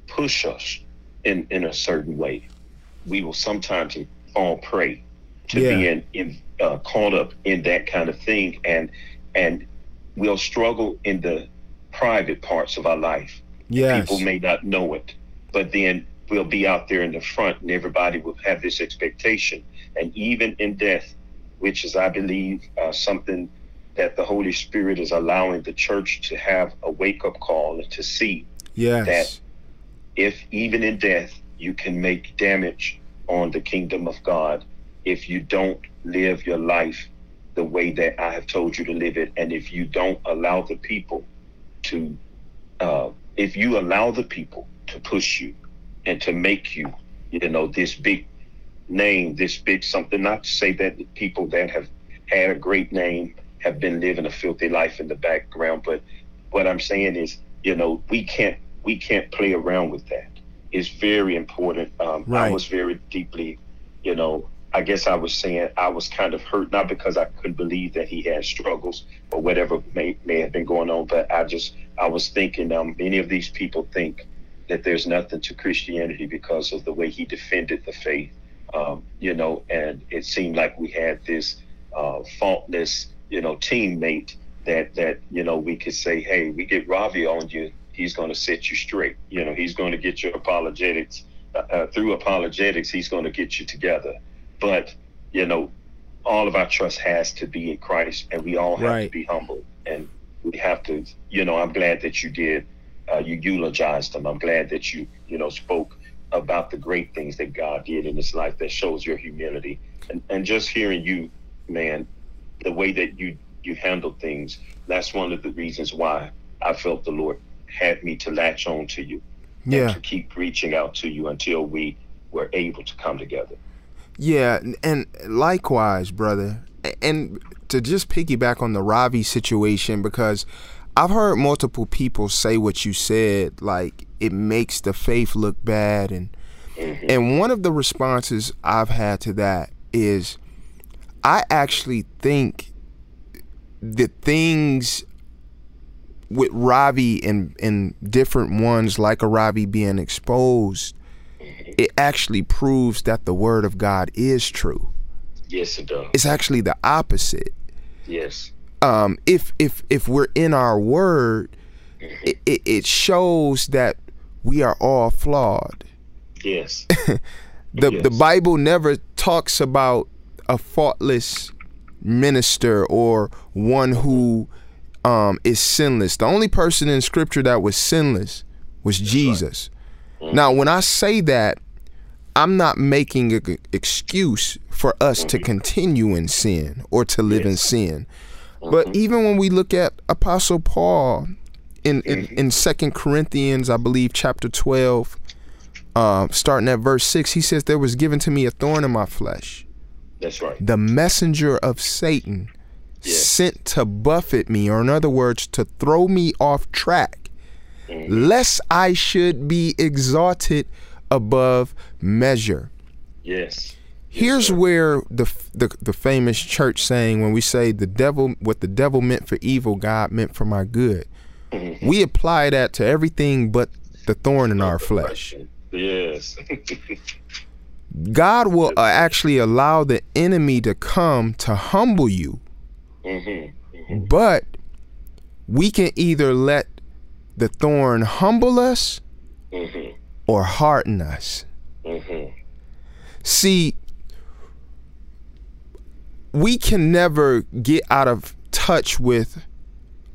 push us in in a certain way, we will sometimes fall prey to Yeah. being in, uh, caught up in that kind of thing, and and we'll struggle in the private parts of our life. Yes. People may not know it, but then we'll be out there in the front, and everybody will have this expectation. And even in death, which is, I believe, uh, something that the Holy Spirit is allowing the church to have a wake up call and to see Yes. that if even in death you can make damage on the kingdom of God if you don't live your life the way that I have told you to live it, and if you don't allow the people to, uh, if you allow the people to push you and to make you, you know, this big name, this big something. Not to say that people that have had a great name have been living a filthy life in the background, but what I'm saying is, you know, we can't we can't play around with that. It's very important. Um, I was very deeply, you know, I guess I was saying I was kind of hurt, not because I couldn't believe that he had struggles or whatever may, may have been going on, but I just, I was thinking, um, many of these people think that there's nothing to Christianity because of the way he defended the faith, um, you know, and it seemed like we had this uh, faultless, you know, teammate that, that, you know, we could say, hey, we get Ravi on you, he's going to set you straight. You know, he's going to get your apologetics. Uh, uh, through apologetics, he's going to get you together. But, you know, all of our trust has to be in Christ, and we all have to be humble. And we have to, you know, I'm glad that you did. Uh, you eulogized him. I'm glad that you, you know, spoke about the great things that God did in his life that shows your humility. And, and just hearing you, man, the way that you you handle things, that's one of the reasons why I felt the Lord had me to latch on to you and Yeah. to keep reaching out to you until we were able to come together. Yeah, and- likewise, brother. And to just piggyback on the Ravi situation, because I've heard multiple people say what you said, like it makes the faith look bad, and mm-hmm. and one of the responses I've had to that is, I actually think the things with Ravi and and different ones like a Ravi being exposed, it actually proves that the word of God is true. Yes, it does. It's actually the opposite. Yes. Um, if if if we're in our word, it, it, it shows that we are all flawed. Yes. The the Bible never talks about a faultless minister or one who um, is sinless. The only person in Scripture that was sinless was Jesus. Now, when I say that, I'm not making an excuse for us to continue in sin or to live in sin. But even when we look at Apostle Paul in in, in Second Corinthians, I believe chapter twelve, uh, starting at verse six, he says, "There was given to me a thorn in my flesh." That's right. the messenger of Satan Yes. sent to buffet me, or in other words, to throw me off track, lest I should be exalted above measure. Yes. Here's where the, the the famous church saying when we say the devil what the devil meant for evil, God meant for my good. We apply that to everything but the thorn in our flesh. Yes. God will uh, actually allow the enemy to come to humble you hmm But we can either let the thorn humble us hmm or harden us. hmm See, we can never get out of touch with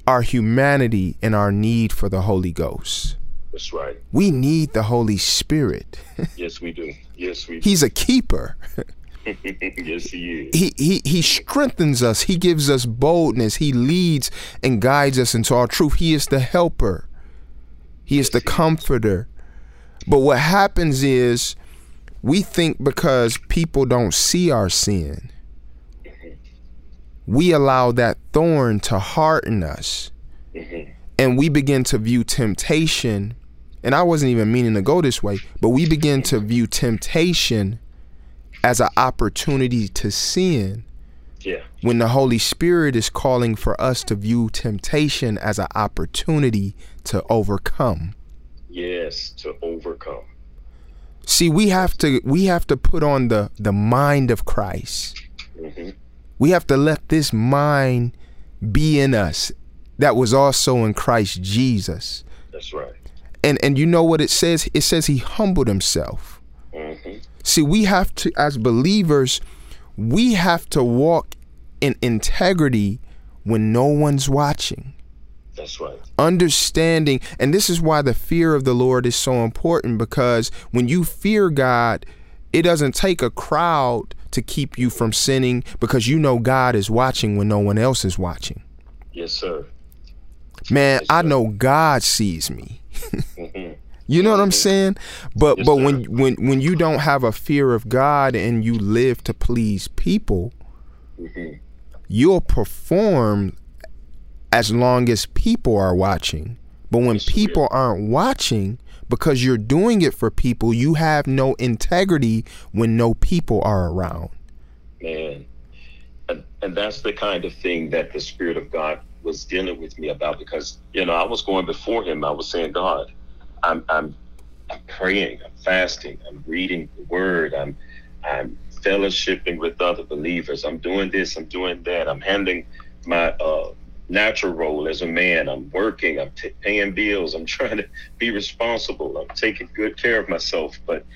our humanity and our need for the Holy Ghost. That's right. We need the Holy Spirit. Yes, we do. Yes, we do. He's a keeper. yes, he is. He, he he strengthens us. He gives us boldness. He leads and guides us into our truth. He is the helper. He is the comforter. But what happens is we think because people don't see our sin, mm-hmm. we allow that thorn to harden us. Mm-hmm. And we begin to view temptation, and I wasn't even meaning to go this way, but we begin to view temptation as an opportunity to sin Yeah. when the Holy Spirit is calling for us to view temptation as an opportunity to overcome. Yes, to overcome. See, we have to we have to put on the the mind of Christ. hmm We have to let this mind be in us that was also in Christ Jesus. That's right. And and you know what it says? It says he humbled himself. hmm See, we have to, as believers, we have to walk in integrity when no one's watching. That's right. Understanding, and this is why the fear of the Lord is so important because when you fear God, it doesn't take a crowd to keep you from sinning because you know God is watching when no one else is watching. Yes, sir. Man, Yes, I know God sees me. You know what I'm saying? But Yes, but sir. when when when you don't have a fear of God and you live to please people, hmm you'll perform as long as people are watching. But when people aren't watching because you're doing it for people, you have no integrity when no people are around. Man. And, and that's the kind of thing that the Spirit of God was dealing with me about because, you know, I was going before Him. I was saying, God, I'm, I'm, I'm praying, I'm fasting, I'm reading the Word, I'm, I'm fellowshipping with other believers, I'm doing this, I'm doing that, I'm handling my uh, natural role as a man, I'm working, I'm t- paying bills, I'm trying to be responsible, I'm taking good care of myself, but,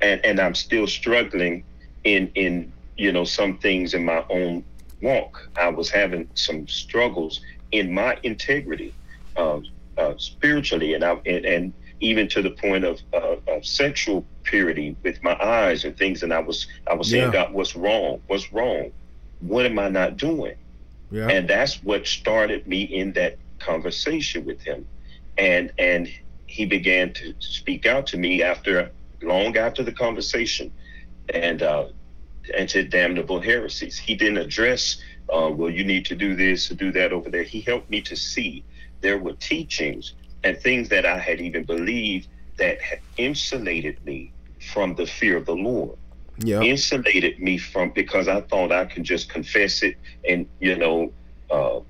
and, and I'm still struggling in, in, you know, some things in my own walk. I was having some struggles in my integrity, um, uh, spiritually, and I and, and even to the point of, uh, of sexual purity with my eyes and things. And I was I was saying, Yeah. God, what's wrong? What's wrong? What am I not doing? Yeah. and that's what started me in that conversation with him and and he began to speak out to me after long after the conversation and uh and to damnable heresies he didn't address uh well you need to do this or do that over there he helped me to see there were teachings and things that i had even believed that had insulated me from the fear of the lord Yeah. insulated me from because I thought I could just confess it and you know uh,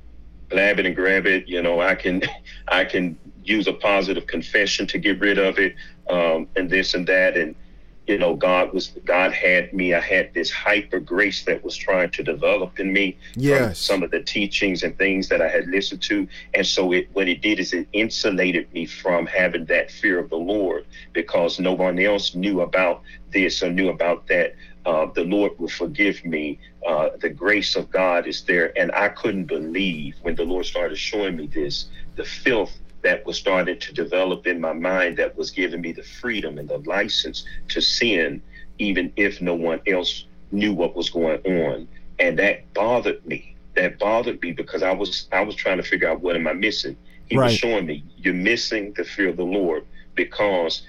blab it and grab it. You know, I can I can use a positive confession to get rid of it um, and this and that and you know God was God had me I had this hyper grace that was trying to develop in me from Yes. some of the teachings and things that I had listened to and so it what it did is it insulated me from having that fear of the Lord because no one else knew about this or knew about that uh, the Lord will forgive me. Uh, the grace of God is there. And I couldn't believe when the Lord started showing me this, the filth that was starting to develop in my mind that was giving me the freedom and the license to sin, even if no one else knew what was going on. And that bothered me. That bothered me because I was I was trying to figure out what am I missing. He was showing me you're missing the fear of the Lord because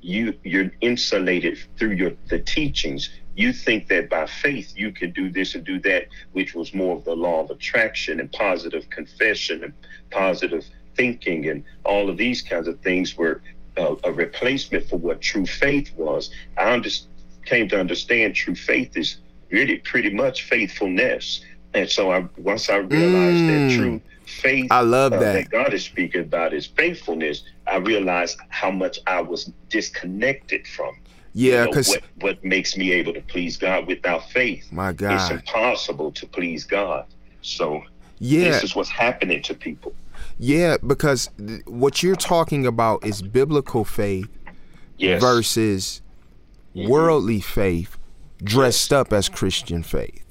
you you're insulated through your the teachings you think that by faith you can do this and do that which was more of the law of attraction and positive confession and positive thinking and all of these kinds of things were uh, a replacement for what true faith was i under, came to understand true faith is really pretty much faithfulness and so i once i realized Mm. that true faith I love uh, that. that God is speaking about is faithfulness, I realized how much I was disconnected from. you Yeah, know, because what, what makes me able to please God without faith? my God, It's impossible to please God. So Yeah, this is what's happening to people. Yeah, because th- what you're talking about is biblical faith Yes. versus Mhm. worldly faith dressed up as Christian faith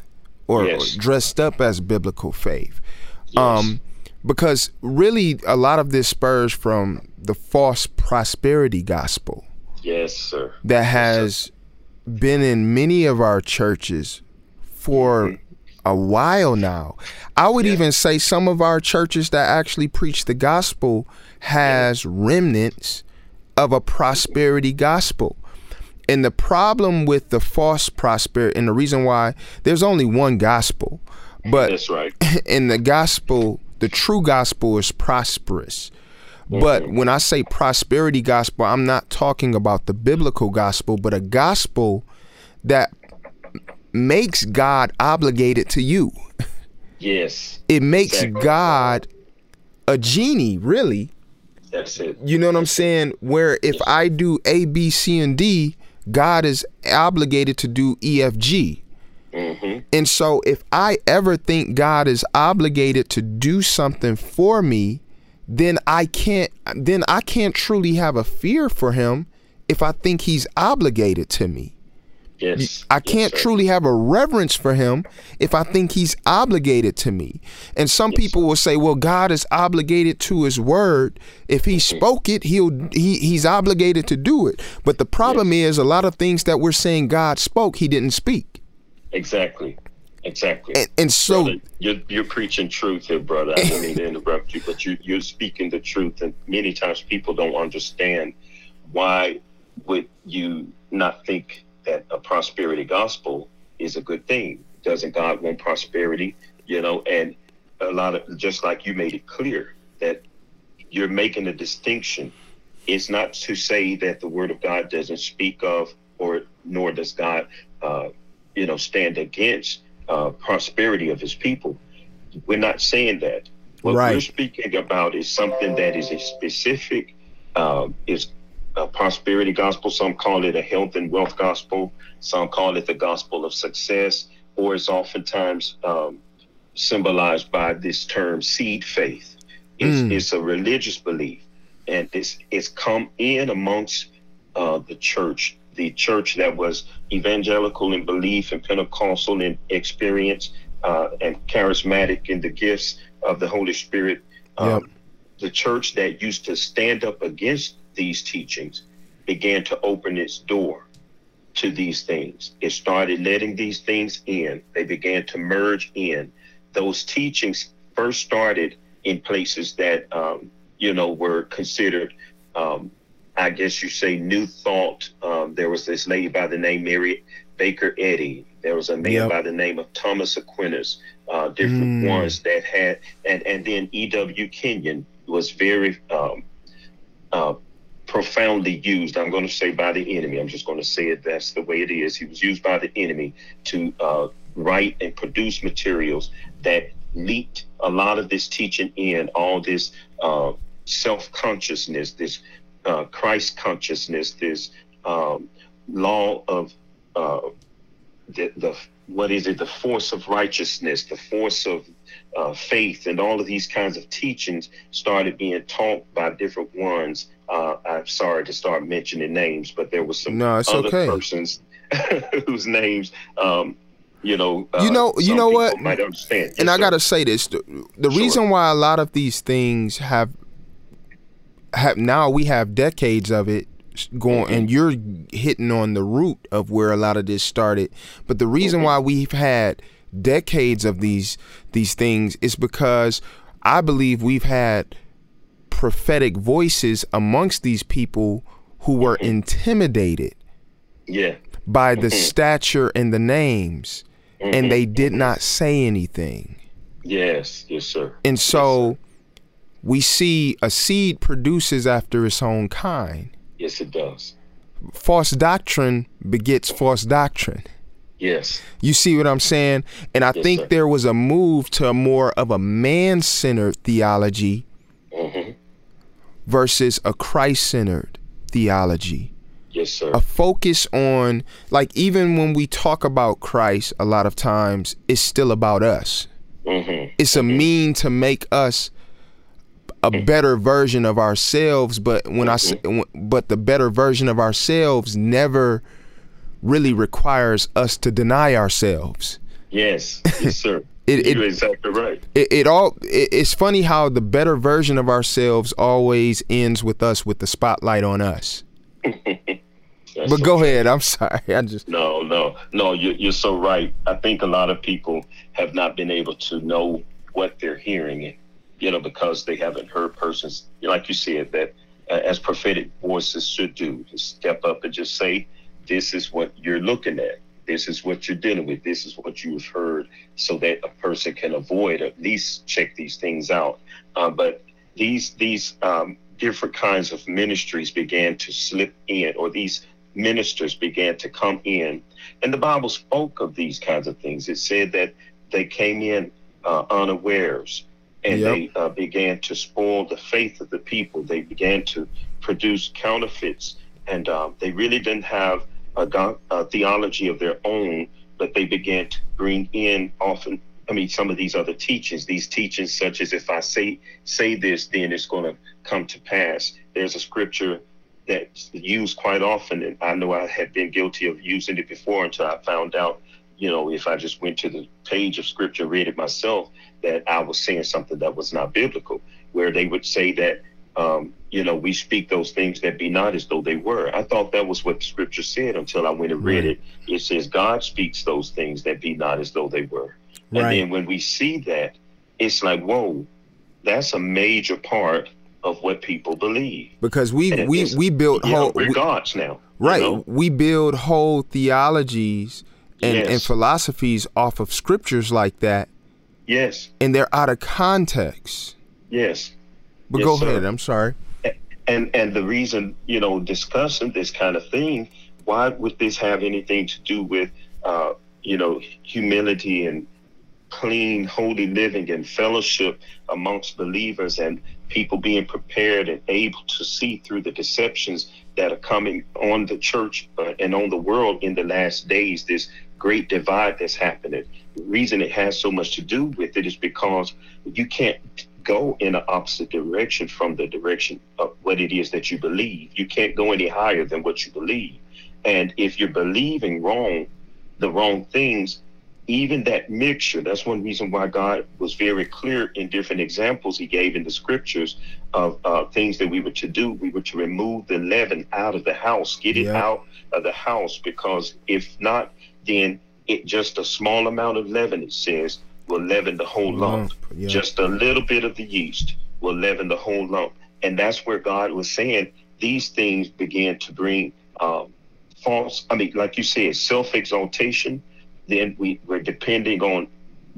or Yes. dressed up as biblical faith. Yes. Um, because really, a lot of this spurs from the false prosperity gospel yes, sir. that has been in many of our churches for a while now. I would Yeah. even say some of our churches that actually preach the gospel has remnants of a prosperity gospel. And the problem with the false prosperity, and the reason why there's only one gospel, but That's right. in the gospel, the true gospel is prosperous. But mm-hmm. when I say prosperity gospel, I'm not talking about the biblical gospel, but a gospel that makes God obligated to you. Yes. It makes Exactly. God a genie, really. That's it. You know what I'm saying? Where if I do A, B, C, and D, God is obligated to do E, F, G. Mm-hmm. And so if I ever think God is obligated to do something for me, then I can't then I can't truly have a fear for him if I think he's obligated to me. Yes. I can't sir. truly have a reverence for him if I think he's obligated to me. And some people will say, "Well, God is obligated to his word. If he mm-hmm. spoke it, he'll he he's obligated to do it." But the problem is a lot of things that we're saying God spoke, he didn't speak. Exactly. Exactly. And, and so brother, you're, you're preaching truth here, brother. I don't mean to interrupt you, but you, you're speaking the truth. And many times people don't understand why would you not think that a prosperity gospel is a good thing? Doesn't God want prosperity? You know, and a lot of just like you made it clear that you're making a distinction. It's not to say that the Word of God doesn't speak of, or nor does God, uh, you know, stand against uh, prosperity of His people. We're not saying that. What Right. we're speaking about is something that is a specific, um, is a prosperity gospel. Some call it a health and wealth gospel. Some call it the gospel of success, or it's oftentimes um, symbolized by this term seed faith. It's, Mm. it's a religious belief, and it's it's come in amongst uh, the church, the church that was evangelical in belief and Pentecostal in experience uh, and charismatic in the gifts of the Holy Spirit. Um, The church that used to stand up against these teachings began to open its door to these things. It started letting these things in. They began to merge in. Those teachings first started in places that, um, you know, were considered, um, I guess you say, new thought. Um, there was this lady by the name Mary Baker Eddy. There was a man Yep. by the name of Thomas Aquinas. Uh, different Mm. ones that had, and and then E.W. Kenyon was very um, uh, profoundly used. I'm going to say by the enemy. I'm just going to say it. That's the way it is. He was used by the enemy to uh, write and produce materials that leaked a lot of this teaching in, all this uh, self consciousness, this uh, Christ consciousness, this um, law of uh, the, the what is it, the force of righteousness, the force of uh, faith, and all of these kinds of teachings started being taught by different ones. Uh, I'm sorry to start mentioning names, but there was some no, other okay. persons whose names um, you know, uh, you know, you know what? Might understand. and yes, I gotta say this: the, the Sure. reason why a lot of these things have have now we have decades of it going, Mm-hmm. and you're hitting on the root of where a lot of this started. But the reason Mm-hmm. why we've had decades of these these things is because I believe we've had prophetic voices amongst these people who were Mm-hmm. intimidated yeah, by Mm-hmm. the stature and the names, and they did Mm-hmm. not say anything. yes, yes, sir. And so we see a seed produces after its own kind. Yes, it does. False doctrine begets false doctrine. Yes, You see what I'm saying? And I Yes, think sir. there was a move to more of a man centered theology hmm versus a Christ centered theology. yes, sir. A focus on, like, even when we talk about Christ, a lot of times it's still about us. hmm it's a mean to make us a better version of ourselves but when i say but the better version of ourselves never really requires us to deny ourselves Yes, yes, sir. It- it- You're exactly right. it, it all it, it's funny how the better version of ourselves always ends with us with the spotlight on us That's but go ahead i'm sorry i just No, no, no. You're, you're so right. I think a lot of people have not been able to know what they're hearing, you know, because they haven't heard persons, like you said, that uh, as prophetic voices should do, to step up and just say, this is what you're looking at. This is what you're dealing with. This is what you've heard, so that a person can avoid at least check these things out. Uh, but these these um, different kinds of ministries began to slip in, or these ministers began to come in. And the Bible spoke of these kinds of things. It said that they came in uh, unawares and Yep. they uh, began to spoil the faith of the people. They began to produce counterfeits, and um, they really didn't have a, a uh, theology of their own, but they began to bring in often. I mean, some of these other teachings, these teachings such as if I say say this, then it's going to come to pass. There's a scripture that's used quite often, and I know I had been guilty of using it before until I found out, you know, if I just went to the page of scripture, read it myself, that I was saying something that was not biblical, where they would say that, um, you know, we speak those things that be not as though they were. I thought that was what the scripture said until I went and read Right. it. It says God speaks those things that be not as though they were. Right. And then when we see that, it's like, whoa, that's a major part of what people believe. because we And we we built Yeah, whole we're we- gods now. you Right. know? We build whole theologies and, and philosophies off of scriptures like that, Yes. and they're out of context. Yes. But Yes, go sir. ahead. I'm sorry. And and the reason, you know, discussing this kind of thing, why would this have anything to do with uh, you know, humility and clean, holy living and fellowship amongst believers and people being prepared and able to see through the deceptions that are coming on the church uh, and on the world in the last days, this great divide that's happening. Reason it has so much to do with it is because you can't go in an opposite direction from the direction of what it is that you believe. You can't go any higher than what you believe. And if you're believing wrong, the wrong things, even that mixture, that's one reason why God was very clear in different examples he gave in the scriptures of uh, things that we were to do. We were to remove the leaven out of the house, get it Yeah. out of the house, because if not, then it just a small amount of leaven, it says, will leaven the whole lump. Lump, yeah. Just a little bit of the yeast will leaven the whole lump. And that's where God was saying these things began to bring um, false, I mean, like you said, self exaltation. Then we, we're depending on,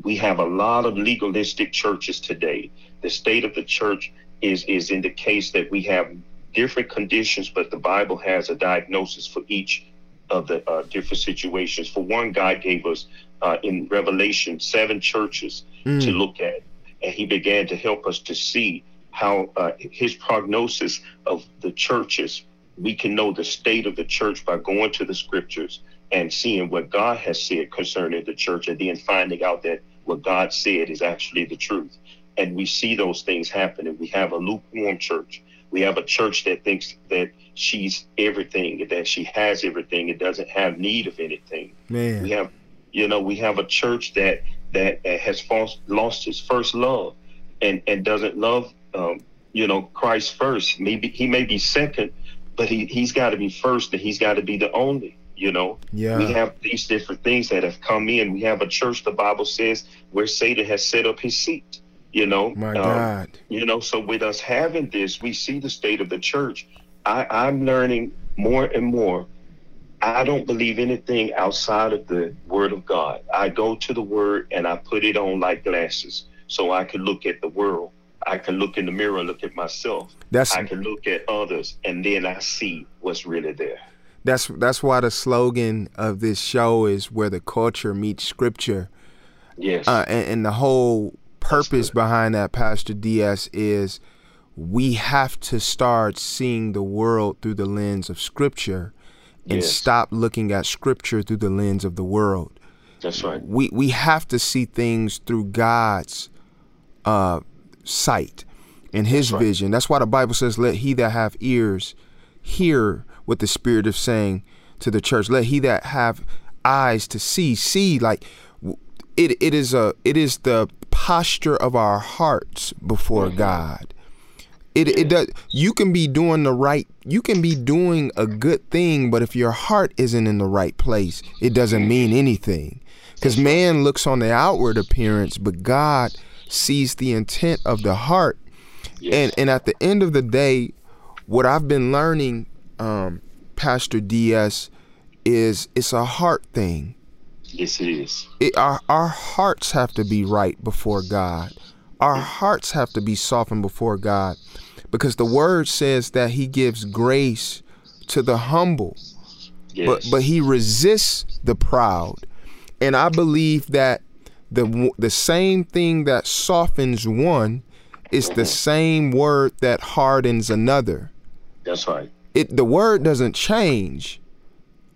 we have a lot of legalistic churches today. The state of the church is, is in the case that we have different conditions, but the Bible has a diagnosis for each of the uh, different situations. For one, God gave us uh, in Revelation seven churches mm. to look at, and He began to help us to see how uh, His prognosis of the churches. We can know the state of the church by going to the scriptures and seeing what God has said concerning the church, and then finding out that what God said is actually the truth. And we see those things happening. We have a lukewarm church. We have a church that thinks that she's everything, that she has everything, and doesn't have need of anything. Man. We have, you know, we have a church that that has false, lost his first love, and and doesn't love, um, you know, Christ first. Maybe he may be second, but he he's got to be first, and he's got to be the only. You know, yeah. we have these different things that have come in. We have a church, the Bible says, where Satan has set up his seat you know my um, god. you know so with us having this we see the state of the church. I, i'm learning more and more. I don't believe anything outside of the word of god. I go to the word and i put it on like glasses so i can look at the world. I can look in the mirror and look at myself. That's i can look at others and then i see what's really there. That's that's why the slogan of this show is where the culture meets scripture. Yes. Uh, and, and the whole purpose behind that, Pastor DS, is we have to start seeing the world through the lens of Scripture and yes. stop looking at Scripture through the lens of the world. That's right. We we have to see things through God's uh, sight and His That's vision. Right. That's why the Bible says, "Let he that have ears hear what the Spirit is saying to the church. Let he that have eyes to see see." Like it, it is a it is the posture of our hearts before mm-hmm. God. It it does you can be doing the right you can be doing a good thing, but if your heart isn't in the right place, it doesn't mean anything. Because man looks on the outward appearance, but God sees the intent of the heart. Yes. And and at the end of the day, what I've been learning, um, Pastor DS, is it's a heart thing. Yes, it is. It, our, our hearts have to be right before God. Our hearts have to be softened before God because the word says that he gives grace to the humble. Yes. But but he resists the proud. And I believe that the the same thing that softens one is the mm-hmm. same word that hardens another. That's right. It the word doesn't change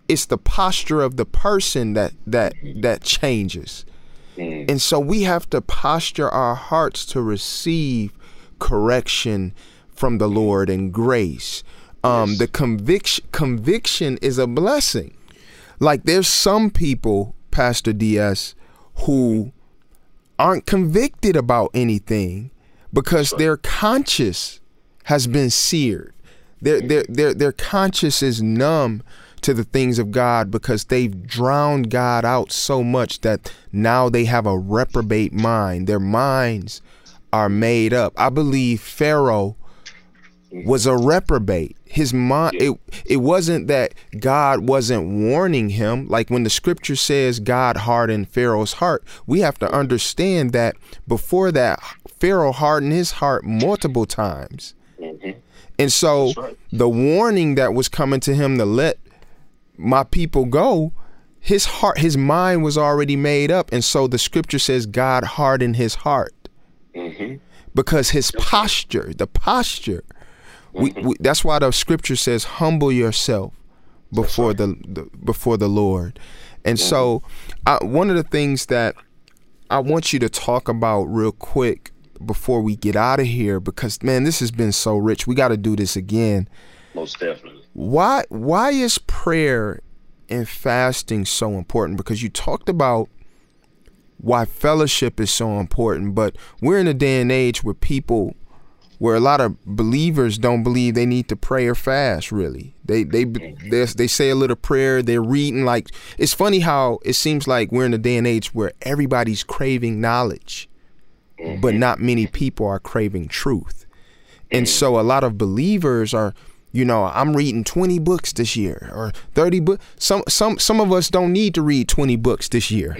it's the posture of the person that that that changes. Mm. And so we have to posture our hearts to receive correction from the Lord and grace. Um, yes. The conviction conviction is a blessing. Like there's some people, Pastor DS, who aren't convicted about anything because their conscience has been seared. Their their their their conscience is numb to the things of God because they've drowned God out so much that now they have a reprobate mind. Their minds are made up. I believe Pharaoh was a reprobate. His mind it it wasn't that God wasn't warning him like when the scripture says God hardened Pharaoh's heart. We have to understand that before that Pharaoh hardened his heart multiple times. Mm-hmm. And so right. the warning that was coming to him to let my people go, his heart, his mind was already made up. And so the scripture says God hardened his heart. Mm-hmm. Because his posture, the posture, mm-hmm. we, we, that's why the scripture says, humble yourself before the, the, before the Lord. And mm-hmm. so I, one of the things that I want you to talk about real quick before we get out of here, because man, this has been so rich. We got to do this again. Most definitely. Why why is prayer and fasting so important? Because you talked about why fellowship is so important, but we're in a day and age where people where a lot of believers don't believe they need to pray or fast really. They they they, they say a little prayer they're reading like it's funny how it seems like we're in a day and age where everybody's craving knowledge but mm-hmm. not many people are craving truth. And mm-hmm. so a lot of believers are you know, I'm reading 20 books this year or 30 books. Some some some of us don't need to read 20 books this year.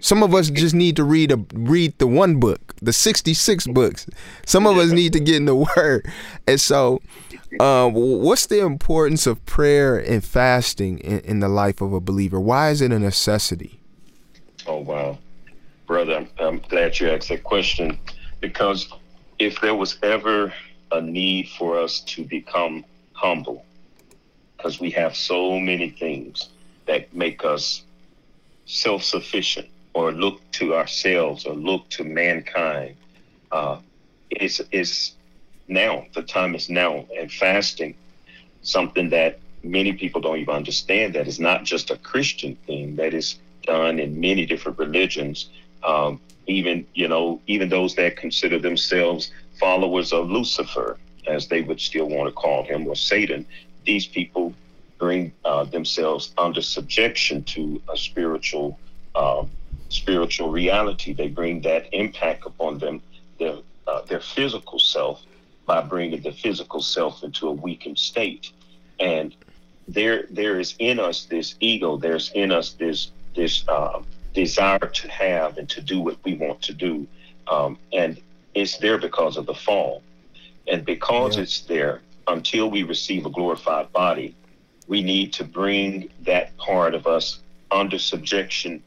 Some of us just need to read a read the one book, the 66 books. Some of us need to get in the word. And so uh, what's the importance of prayer and fasting in, in, the life of a believer? Why is it a necessity? Oh wow, brother, I'm, I'm glad you asked that question because if there was ever a need for us to become humble because we have so many things that make us self sufficient or look to ourselves or look to mankind. Uh, it's, it's now, the time is now, and fasting, something that many people don't even understand that is not just a Christian thing, that is done in many different religions. Um, even, you know, even those that consider themselves followers of Lucifer, as they would still want to call him, or Satan, these people bring uh, themselves under subjection to a spiritual uh, spiritual reality. They bring that impact upon them, their uh, their physical self, by bringing the physical self into a weakened state. And there there is in us this ego. There's in us this this uh, desire to have and to do what we want to do, um, and it's there because of the fall. And because yeah. it's there, until we receive a glorified body, we need to bring that part of us under subjection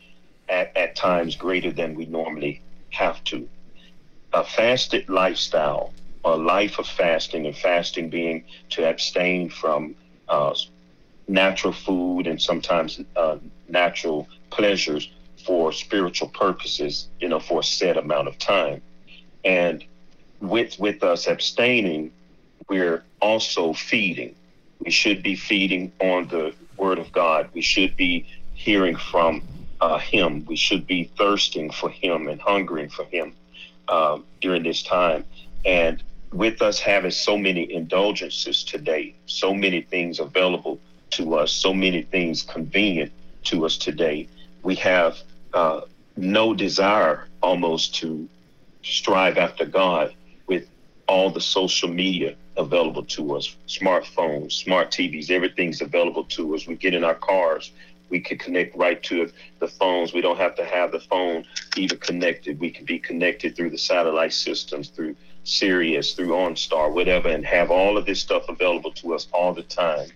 at, at times greater than we normally have to. A fasted lifestyle, a life of fasting, and fasting being to abstain from uh, natural food and sometimes uh, natural pleasures for spiritual purposes, you know, for a set amount of time. And with with us abstaining, we're also feeding. We should be feeding on the Word of God. We should be hearing from uh, Him. We should be thirsting for Him and hungering for Him um, during this time. And with us having so many indulgences today, so many things available to us, so many things convenient to us today, we have uh, no desire almost to strive after God all the social media available to us smartphones, smart TVs, everything's available to us. We get in our cars, we can connect right to the phones. We don't have to have the phone even connected. We can be connected through the satellite systems, through Sirius, through OnStar, whatever, and have all of this stuff available to us all the time.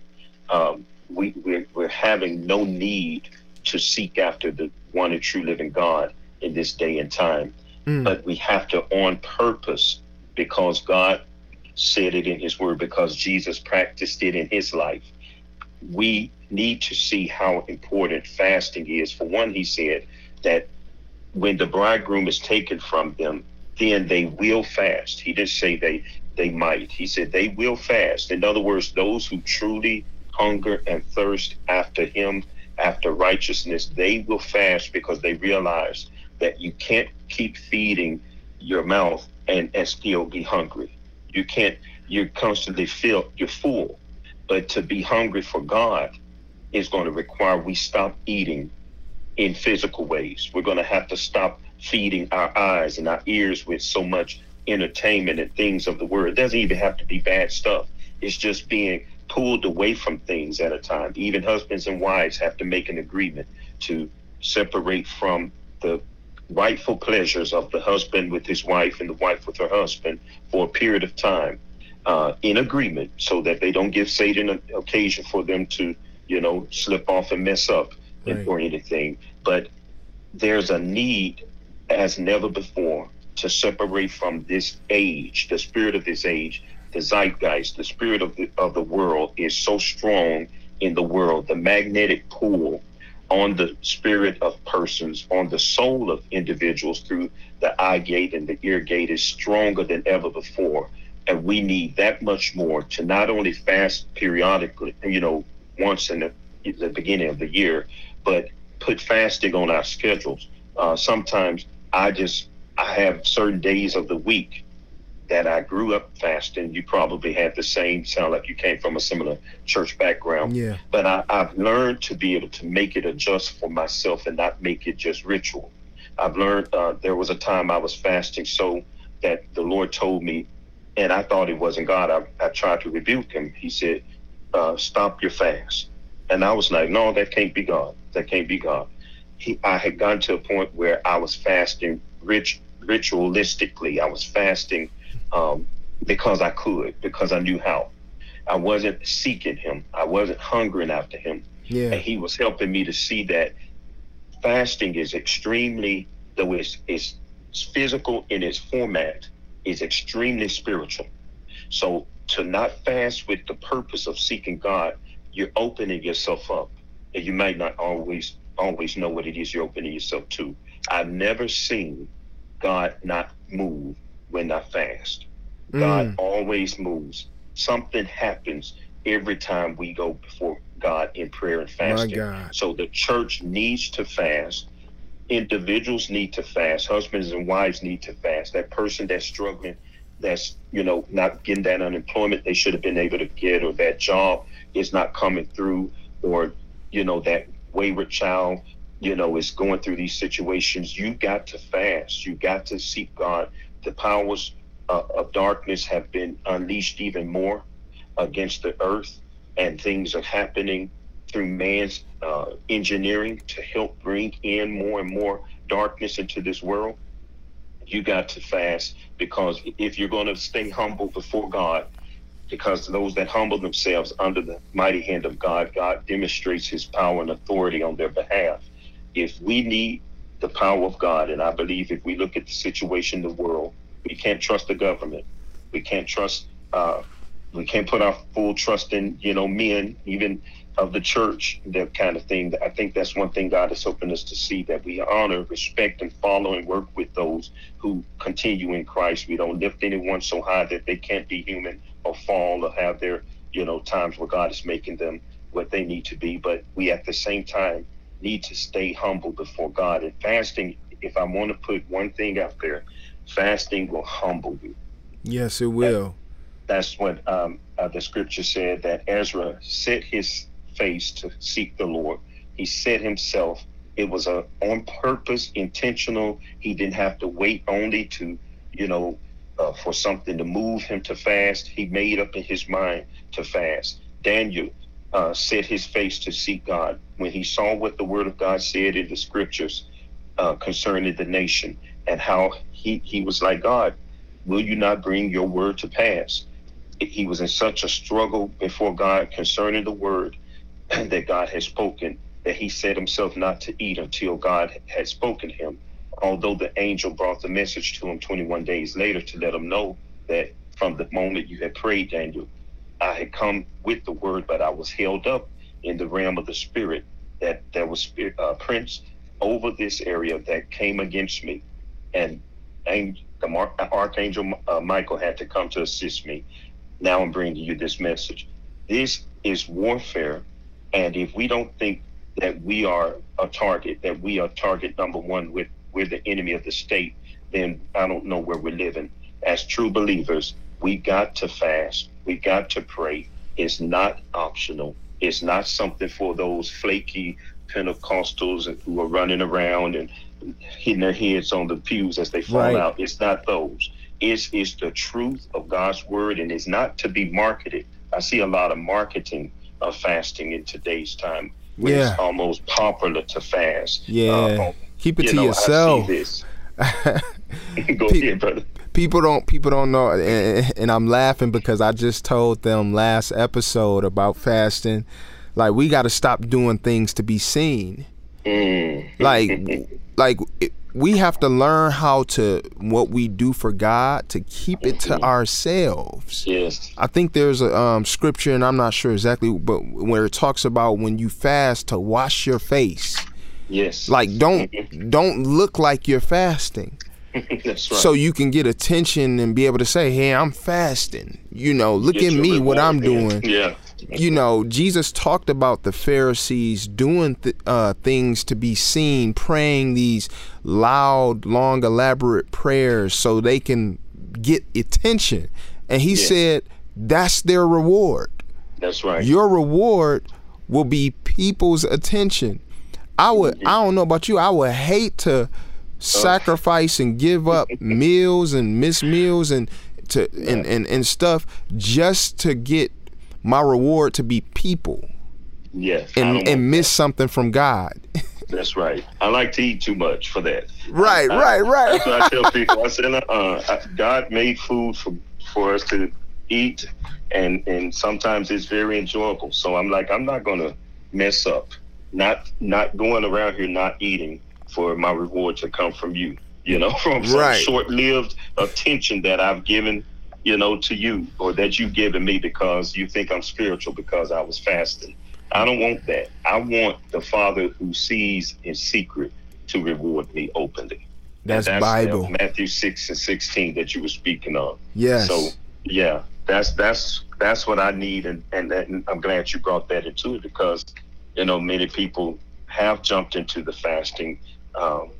Um, we, we're, we're having no need to seek after the one and true living God in this day and time. Mm. But we have to, on purpose, because God said it in His Word, because Jesus practiced it in His life. We need to see how important fasting is. For one, He said that when the bridegroom is taken from them, then they will fast. He didn't say they they might. He said they will fast. In other words, those who truly hunger and thirst after him, after righteousness, they will fast because they realize that you can't keep feeding your mouth and, and still be hungry. You can't, you constantly feel you're full. But to be hungry for God is going to require we stop eating in physical ways. We're going to have to stop feeding our eyes and our ears with so much entertainment and things of the world. It doesn't even have to be bad stuff. It's just being pulled away from things at a time. Even husbands and wives have to make an agreement to separate from the rightful pleasures of the husband with his wife and the wife with her husband for a period of time uh, in agreement so that they don't give Satan an occasion for them to, you know, slip off and mess up right. or anything. But there's a need as never before to separate from this age, the spirit of this age, the zeitgeist, the spirit of the, of the world is so strong in the world. The magnetic pull on the spirit of persons, on the soul of individuals through the eye gate and the ear gate is stronger than ever before. And we need that much more to not only fast periodically, you know, once in the, the beginning of the year, but put fasting on our schedules. Uh, sometimes I just I have certain days of the week that I grew up fasting. You probably had the same. Sound like you came from a similar church background. Yeah. But I, I've learned to be able to make it adjust for myself and not make it just ritual. I've learned uh, there was a time I was fasting so that the Lord told me and I thought it wasn't God. I, I tried to rebuke him. He said, uh, "Stop your fast," and I was like, "No, that can't be God. That can't be God." He, I had gotten to a point where I was fasting rich, ritualistically. I was fasting um, because I could, because I knew how. I wasn't seeking Him. I wasn't hungering after Him. Yeah. And He was helping me to see that fasting is extremely, though it's, it's physical in its format, is extremely spiritual. So to not fast with the purpose of seeking God, you're opening yourself up, and you might not always always know what it is you're opening yourself to. I've never seen God not move when I fast. God mm. always moves. Something happens every time we go before God in prayer and fasting. So the church needs to fast. Individuals need to fast. Husbands and wives need to fast. That person that's struggling, that's you know not getting that unemployment they should have been able to get, or that job is not coming through, or you know that wayward child, you know, is going through these situations. You got to fast. You got to seek God. The powers uh, of darkness have been unleashed even more against the earth, and things are happening through man's uh, engineering to help bring in more and more darkness into this world. You got to fast because if you're going to stay humble before God, because those that humble themselves under the mighty hand of God, God demonstrates his power and authority on their behalf. If we need the power of God, and I believe if we look at the situation in the world, we can't trust the government. We can't trust, uh, we can't put our full trust in, you know, men, even of the church, that kind of thing. I think that's one thing God has opened us to see that we honor, respect, and follow and work with those who continue in Christ. We don't lift anyone so high that they can't be human or fall or have their, you know, times where God is making them what they need to be. But we at the same time need to stay humble before God. And fasting, if I want to put one thing out there, fasting will humble you. Yes, it will. That's what um, uh, the scripture said that Ezra set his face to seek the Lord. He set himself. It was a on purpose, intentional. He didn't have to wait only to, you know, uh, for something to move him to fast. He made up in his mind to fast. Daniel uh, set his face to seek God when he saw what the Word of God said in the scriptures uh, concerning the nation and how he, he was like, God, will you not bring your word to pass? He was in such a struggle before God concerning the word that God had spoken that he set himself not to eat until God had spoken him. Although the angel brought the message to him 21 days later to let him know that from the moment you had prayed, Daniel, I had come with the word, but I was held up in the realm of the spirit that there was a prince over this area that came against me, and, and the Mar- archangel uh, Michael had to come to assist me. Now I'm bringing you this message. This is warfare, and if we don't think that we are a target, that we are target number one, with we're the enemy of the state, then I don't know where we're living. As true believers, we got to fast. We got to pray. It's not optional. It's not something for those flaky Pentecostals who are running around and hitting their heads on the pews as they fall Right. out. It's not those. It's, it's the truth of God's word, and it's not to be marketed. I see a lot of marketing of fasting in today's time. Yeah. It's almost popular to fast. Yeah. Uh, Keep it you to know, yourself. I. Go Pe- ahead, brother. people don't people don't know and, and i'm laughing because i just told them last episode about fasting like we got to stop doing things to be seen Mm. like like it, we have to learn how to what we do for god to keep it to ourselves Yes. I think there's a um, scripture, and I'm not sure exactly, but where it talks about when you fast to wash your face. Yes. Like don't don't look like you're fasting, That's right. so you can get attention and be able to say, "Hey, I'm fasting." You know, look Get at me, what I'm doing. Yeah. You know, Jesus talked about the Pharisees doing th- uh, things to be seen, praying these loud, long, elaborate prayers so they can get attention. And he Yes. said, "That's their reward." That's right. your reward will be people's attention. I would I don't know about you, I would hate to sacrifice and give up meals and miss meals and to and, and and stuff just to get my reward to be people Yes. And and miss something from God. That's right. I like to eat too much for that. right, I- right, right. That's what I tell people. I said, uh, God made food for, for us to eat, and and sometimes it's very enjoyable. So I'm like, I'm not gonna mess up. Not not going around here not eating for my reward to come from you. You know, from some Right. short-lived attention that I've given, you know, to you or that you've given me because you think I'm spiritual because I was fasting. I don't want that. I want the Father who sees in secret to reward me openly. And That's Bible. Matthew six and sixteen that you were speaking of. Yes. So yeah, that's that's that's what I need, and, and and I'm glad you brought that into it because you know many people have jumped into the fasting, um,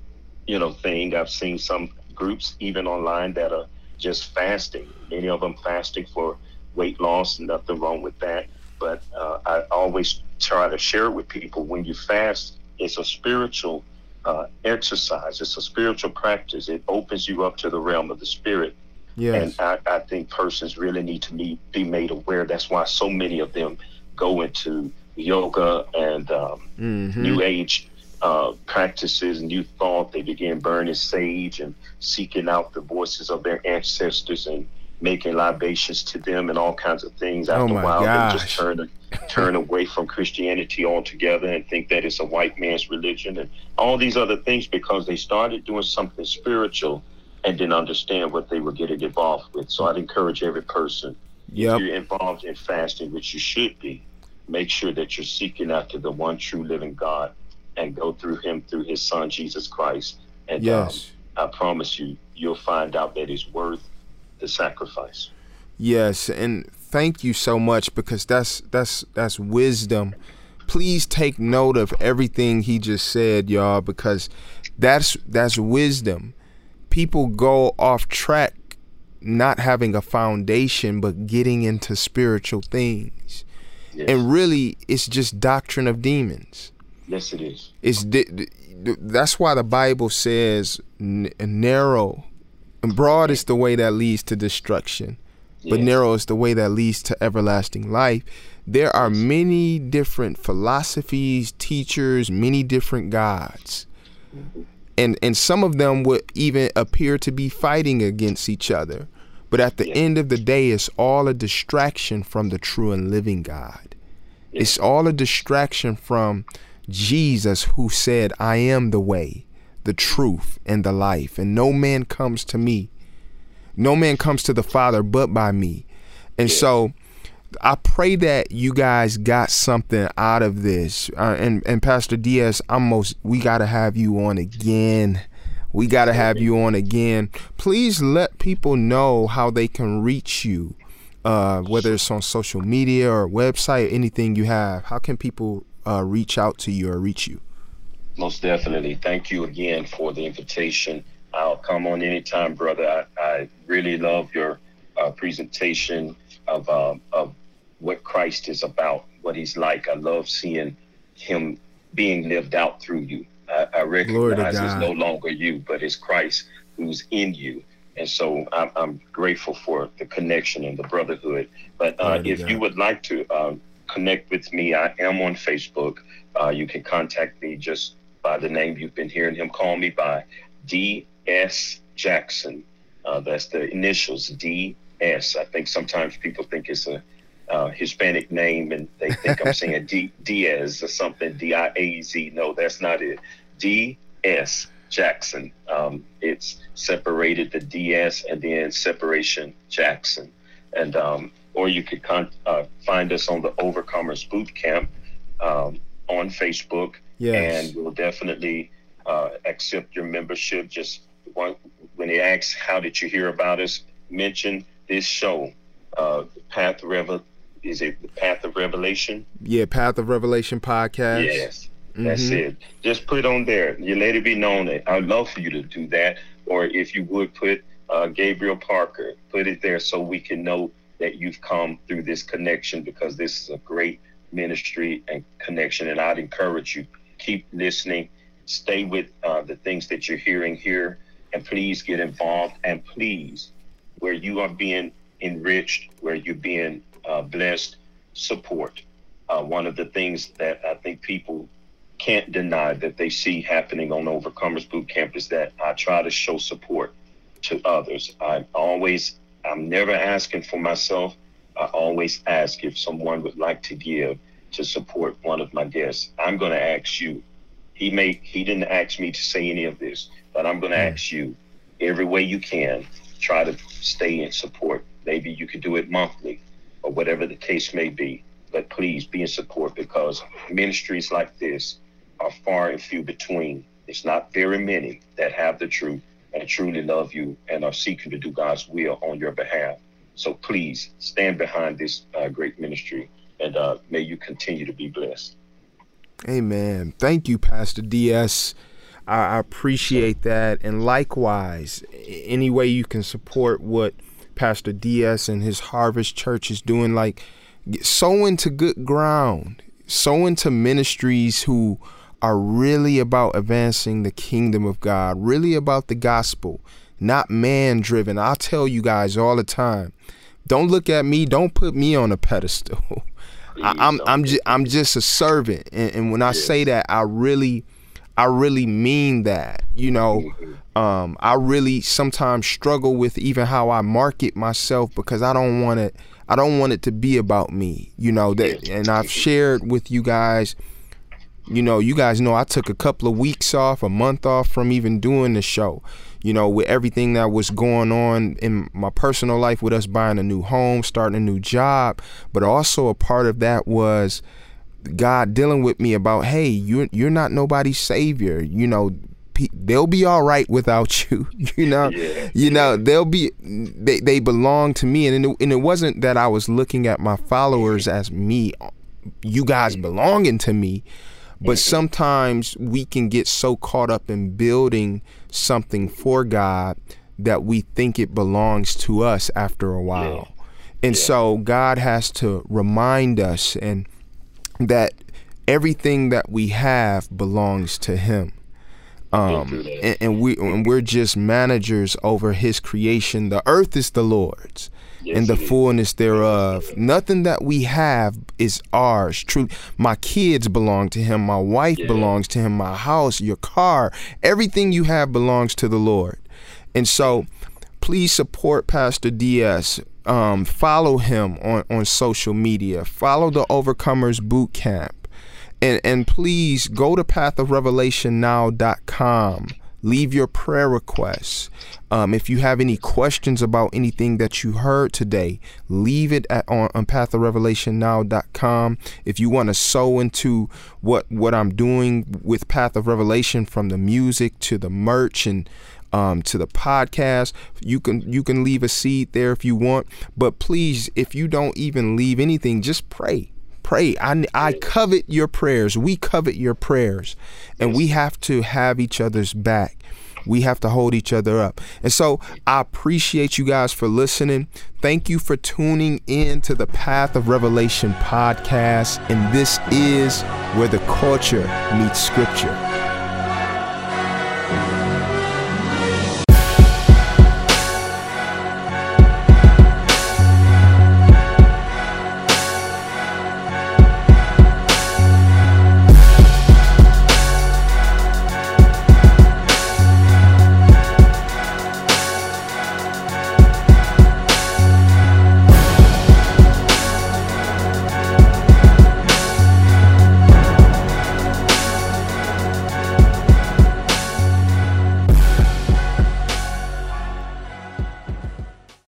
you know, thing. I've seen some groups even online that are just fasting. Many of them fasting for weight loss. Nothing wrong with that. But uh, I always try to share with people when you fast, it's a spiritual uh, exercise. It's a spiritual practice. It opens you up to the realm of the spirit. yes. And I, I think persons really need to be, be made aware. That's why so many of them go into yoga and um, Mhm. new age uh, practices, new thought. They began burning sage and seeking out the voices of their ancestors and making libations to them and all kinds of things. After Oh a while, they just turn turn away from Christianity altogether and think that it's a white man's religion and all these other things because they started doing something spiritual and didn't understand what they were getting involved with. So I'd encourage every person Yep. if you're involved in fasting, which you should be, make sure that you're seeking after the one true living God and go through him through his son Jesus Christ. And Yes. um, I promise you, you'll find out that it's worth the sacrifice. Yes, and thank you so much because that's that's that's wisdom. Please take note of everything he just said, y'all, because that's that's wisdom. People go off track not having a foundation but getting into spiritual things. Yes, And really it's just doctrine of demons. yes it is. It's that's why the Bible says n- narrow and broad is the way that leads to destruction, but Yes. narrow is the way that leads to everlasting life. There are many different philosophies, teachers, many different gods. Mm-hmm. And and some of them would even appear to be fighting against each other. But at the Yeah. end of the day, it's all a distraction from the true and living God. Yeah. It's all a distraction from Jesus who said, I am the way, the truth, and the life, and no man comes to me. No man comes to the Father but by me. And so I pray that you guys got something out of this. Uh, and and Pastor DS, I'm most we got to have you on again. We got to have you on again. Please let people know how they can reach you. Uh, whether it's on social media or website, anything you have, how can people uh, reach out to you or reach you? Most definitely. Thank you again for the invitation. I'll come on anytime, brother. I, I really love your uh, presentation of um, of what Christ is about, what He's like. I love seeing Him being lived out through you. I, I recognize it's no longer you, but it's Christ who's in you. And so I'm, I'm grateful for the connection and the brotherhood. But uh, if you would like to um, connect with me, I am on Facebook. Uh, you can contact me just by the name you've been hearing him call me by, D.S. Jackson. Uh, that's the initials, D.S. I think sometimes people think it's a uh, Hispanic name and they think I'm saying D- Diaz or something, D I A Z. No, that's not it. D.S. Jackson. Um, it's separated the DS and then separation Jackson. And um, or you could con- uh, find us on the Overcomers Boot Camp um, on Facebook, Yes. and we'll definitely uh, accept your membership. Just one, when they ask, "How did you hear about us?" Mention this show, uh, Path of Revel. Is it the Path of Revelation? Yeah, Path of Revelation podcast. Yes, that's Mhm. it. Just put on there. You let it be known that I'd love for you to do that. Or if you would put uh, Gabriel Parker, put it there so we can know that you've come through this connection because this is a great ministry and connection. And I'd encourage you keep listening, stay with uh, the things that you're hearing here, and please get involved. And please where you are being enriched, where you're being uh, blessed, support. Uh, one of the things that I think people can't deny that they see happening on Overcomers Boot Camp is that I try to show support to others. I always, I'm never asking for myself. I always ask if someone would like to give to support one of my guests. I'm going to ask you. He may he didn't ask me to say any of this, but I'm going to mm. ask you every way you can. Try to stay in support. Maybe you could do it monthly, or whatever the case may be. But please be in support because ministries like this are far and few between. It's not very many that have the truth and truly love you and are seeking to do God's will on your behalf. So please stand behind this uh, great ministry and uh, may you continue to be blessed. Amen. Thank you, Pastor DS. I, appreciate that. And likewise, any way you can support what Pastor DS and his Harvest Church is doing, like sow into good ground, sow into ministries who are really about advancing the kingdom of God, really about the gospel, not man driven. I'll tell you guys all the time don't look at me, don't put me on a pedestal. I, am I'm, I'm just I'm just a servant, and, and when I say that, I really I really mean that. You know, mm-hmm. um, I really sometimes struggle with even how I market myself because I don't want it. I don't want it to be about me. You know that, and I've shared with you guys you know, you guys know I took a couple of weeks off, a month off from even doing the show. You know, with everything that was going on in my personal life with us buying a new home, starting a new job, but also a part of that was God dealing with me about, hey, you're you're not nobody's savior. You know, they'll be all right without you. You know, yeah. you know they'll be they they belong to me, and it, and it wasn't that I was looking at my followers as me, you guys belonging to me, but sometimes we can get so caught up in building something for God that we think it belongs to us after a while. Yeah. And yeah. so God has to remind us and that everything that we have belongs to him. Um, and, and, we and we're just managers over his creation. The earth is the Lord's yes, and the fullness thereof. Nothing that we have is ours. True, my kids belong to him. My wife yeah. belongs to him. My house, your car, everything you have belongs to the Lord. And so, please support Pastor DS. Um, follow him on on social media. Follow the Overcomers Boot Camp and and please go to pathofrevelationnow.com leave your prayer requests. Um, if you have any questions about anything that you heard today leave it at on, on pathofrevelationnow.com if you want to sow into what what i'm doing with path of revelation from the music to the merch and um, to the podcast. You can you can leave a seed there if you want, but please, if you don't even leave anything, just pray pray. I, I covet your prayers. We covet your prayers. And we have to have each other's back. We have to hold each other up. And so I appreciate you guys for listening. Thank you for tuning in to the Path of Revelation podcast. And this is where the culture meets scripture.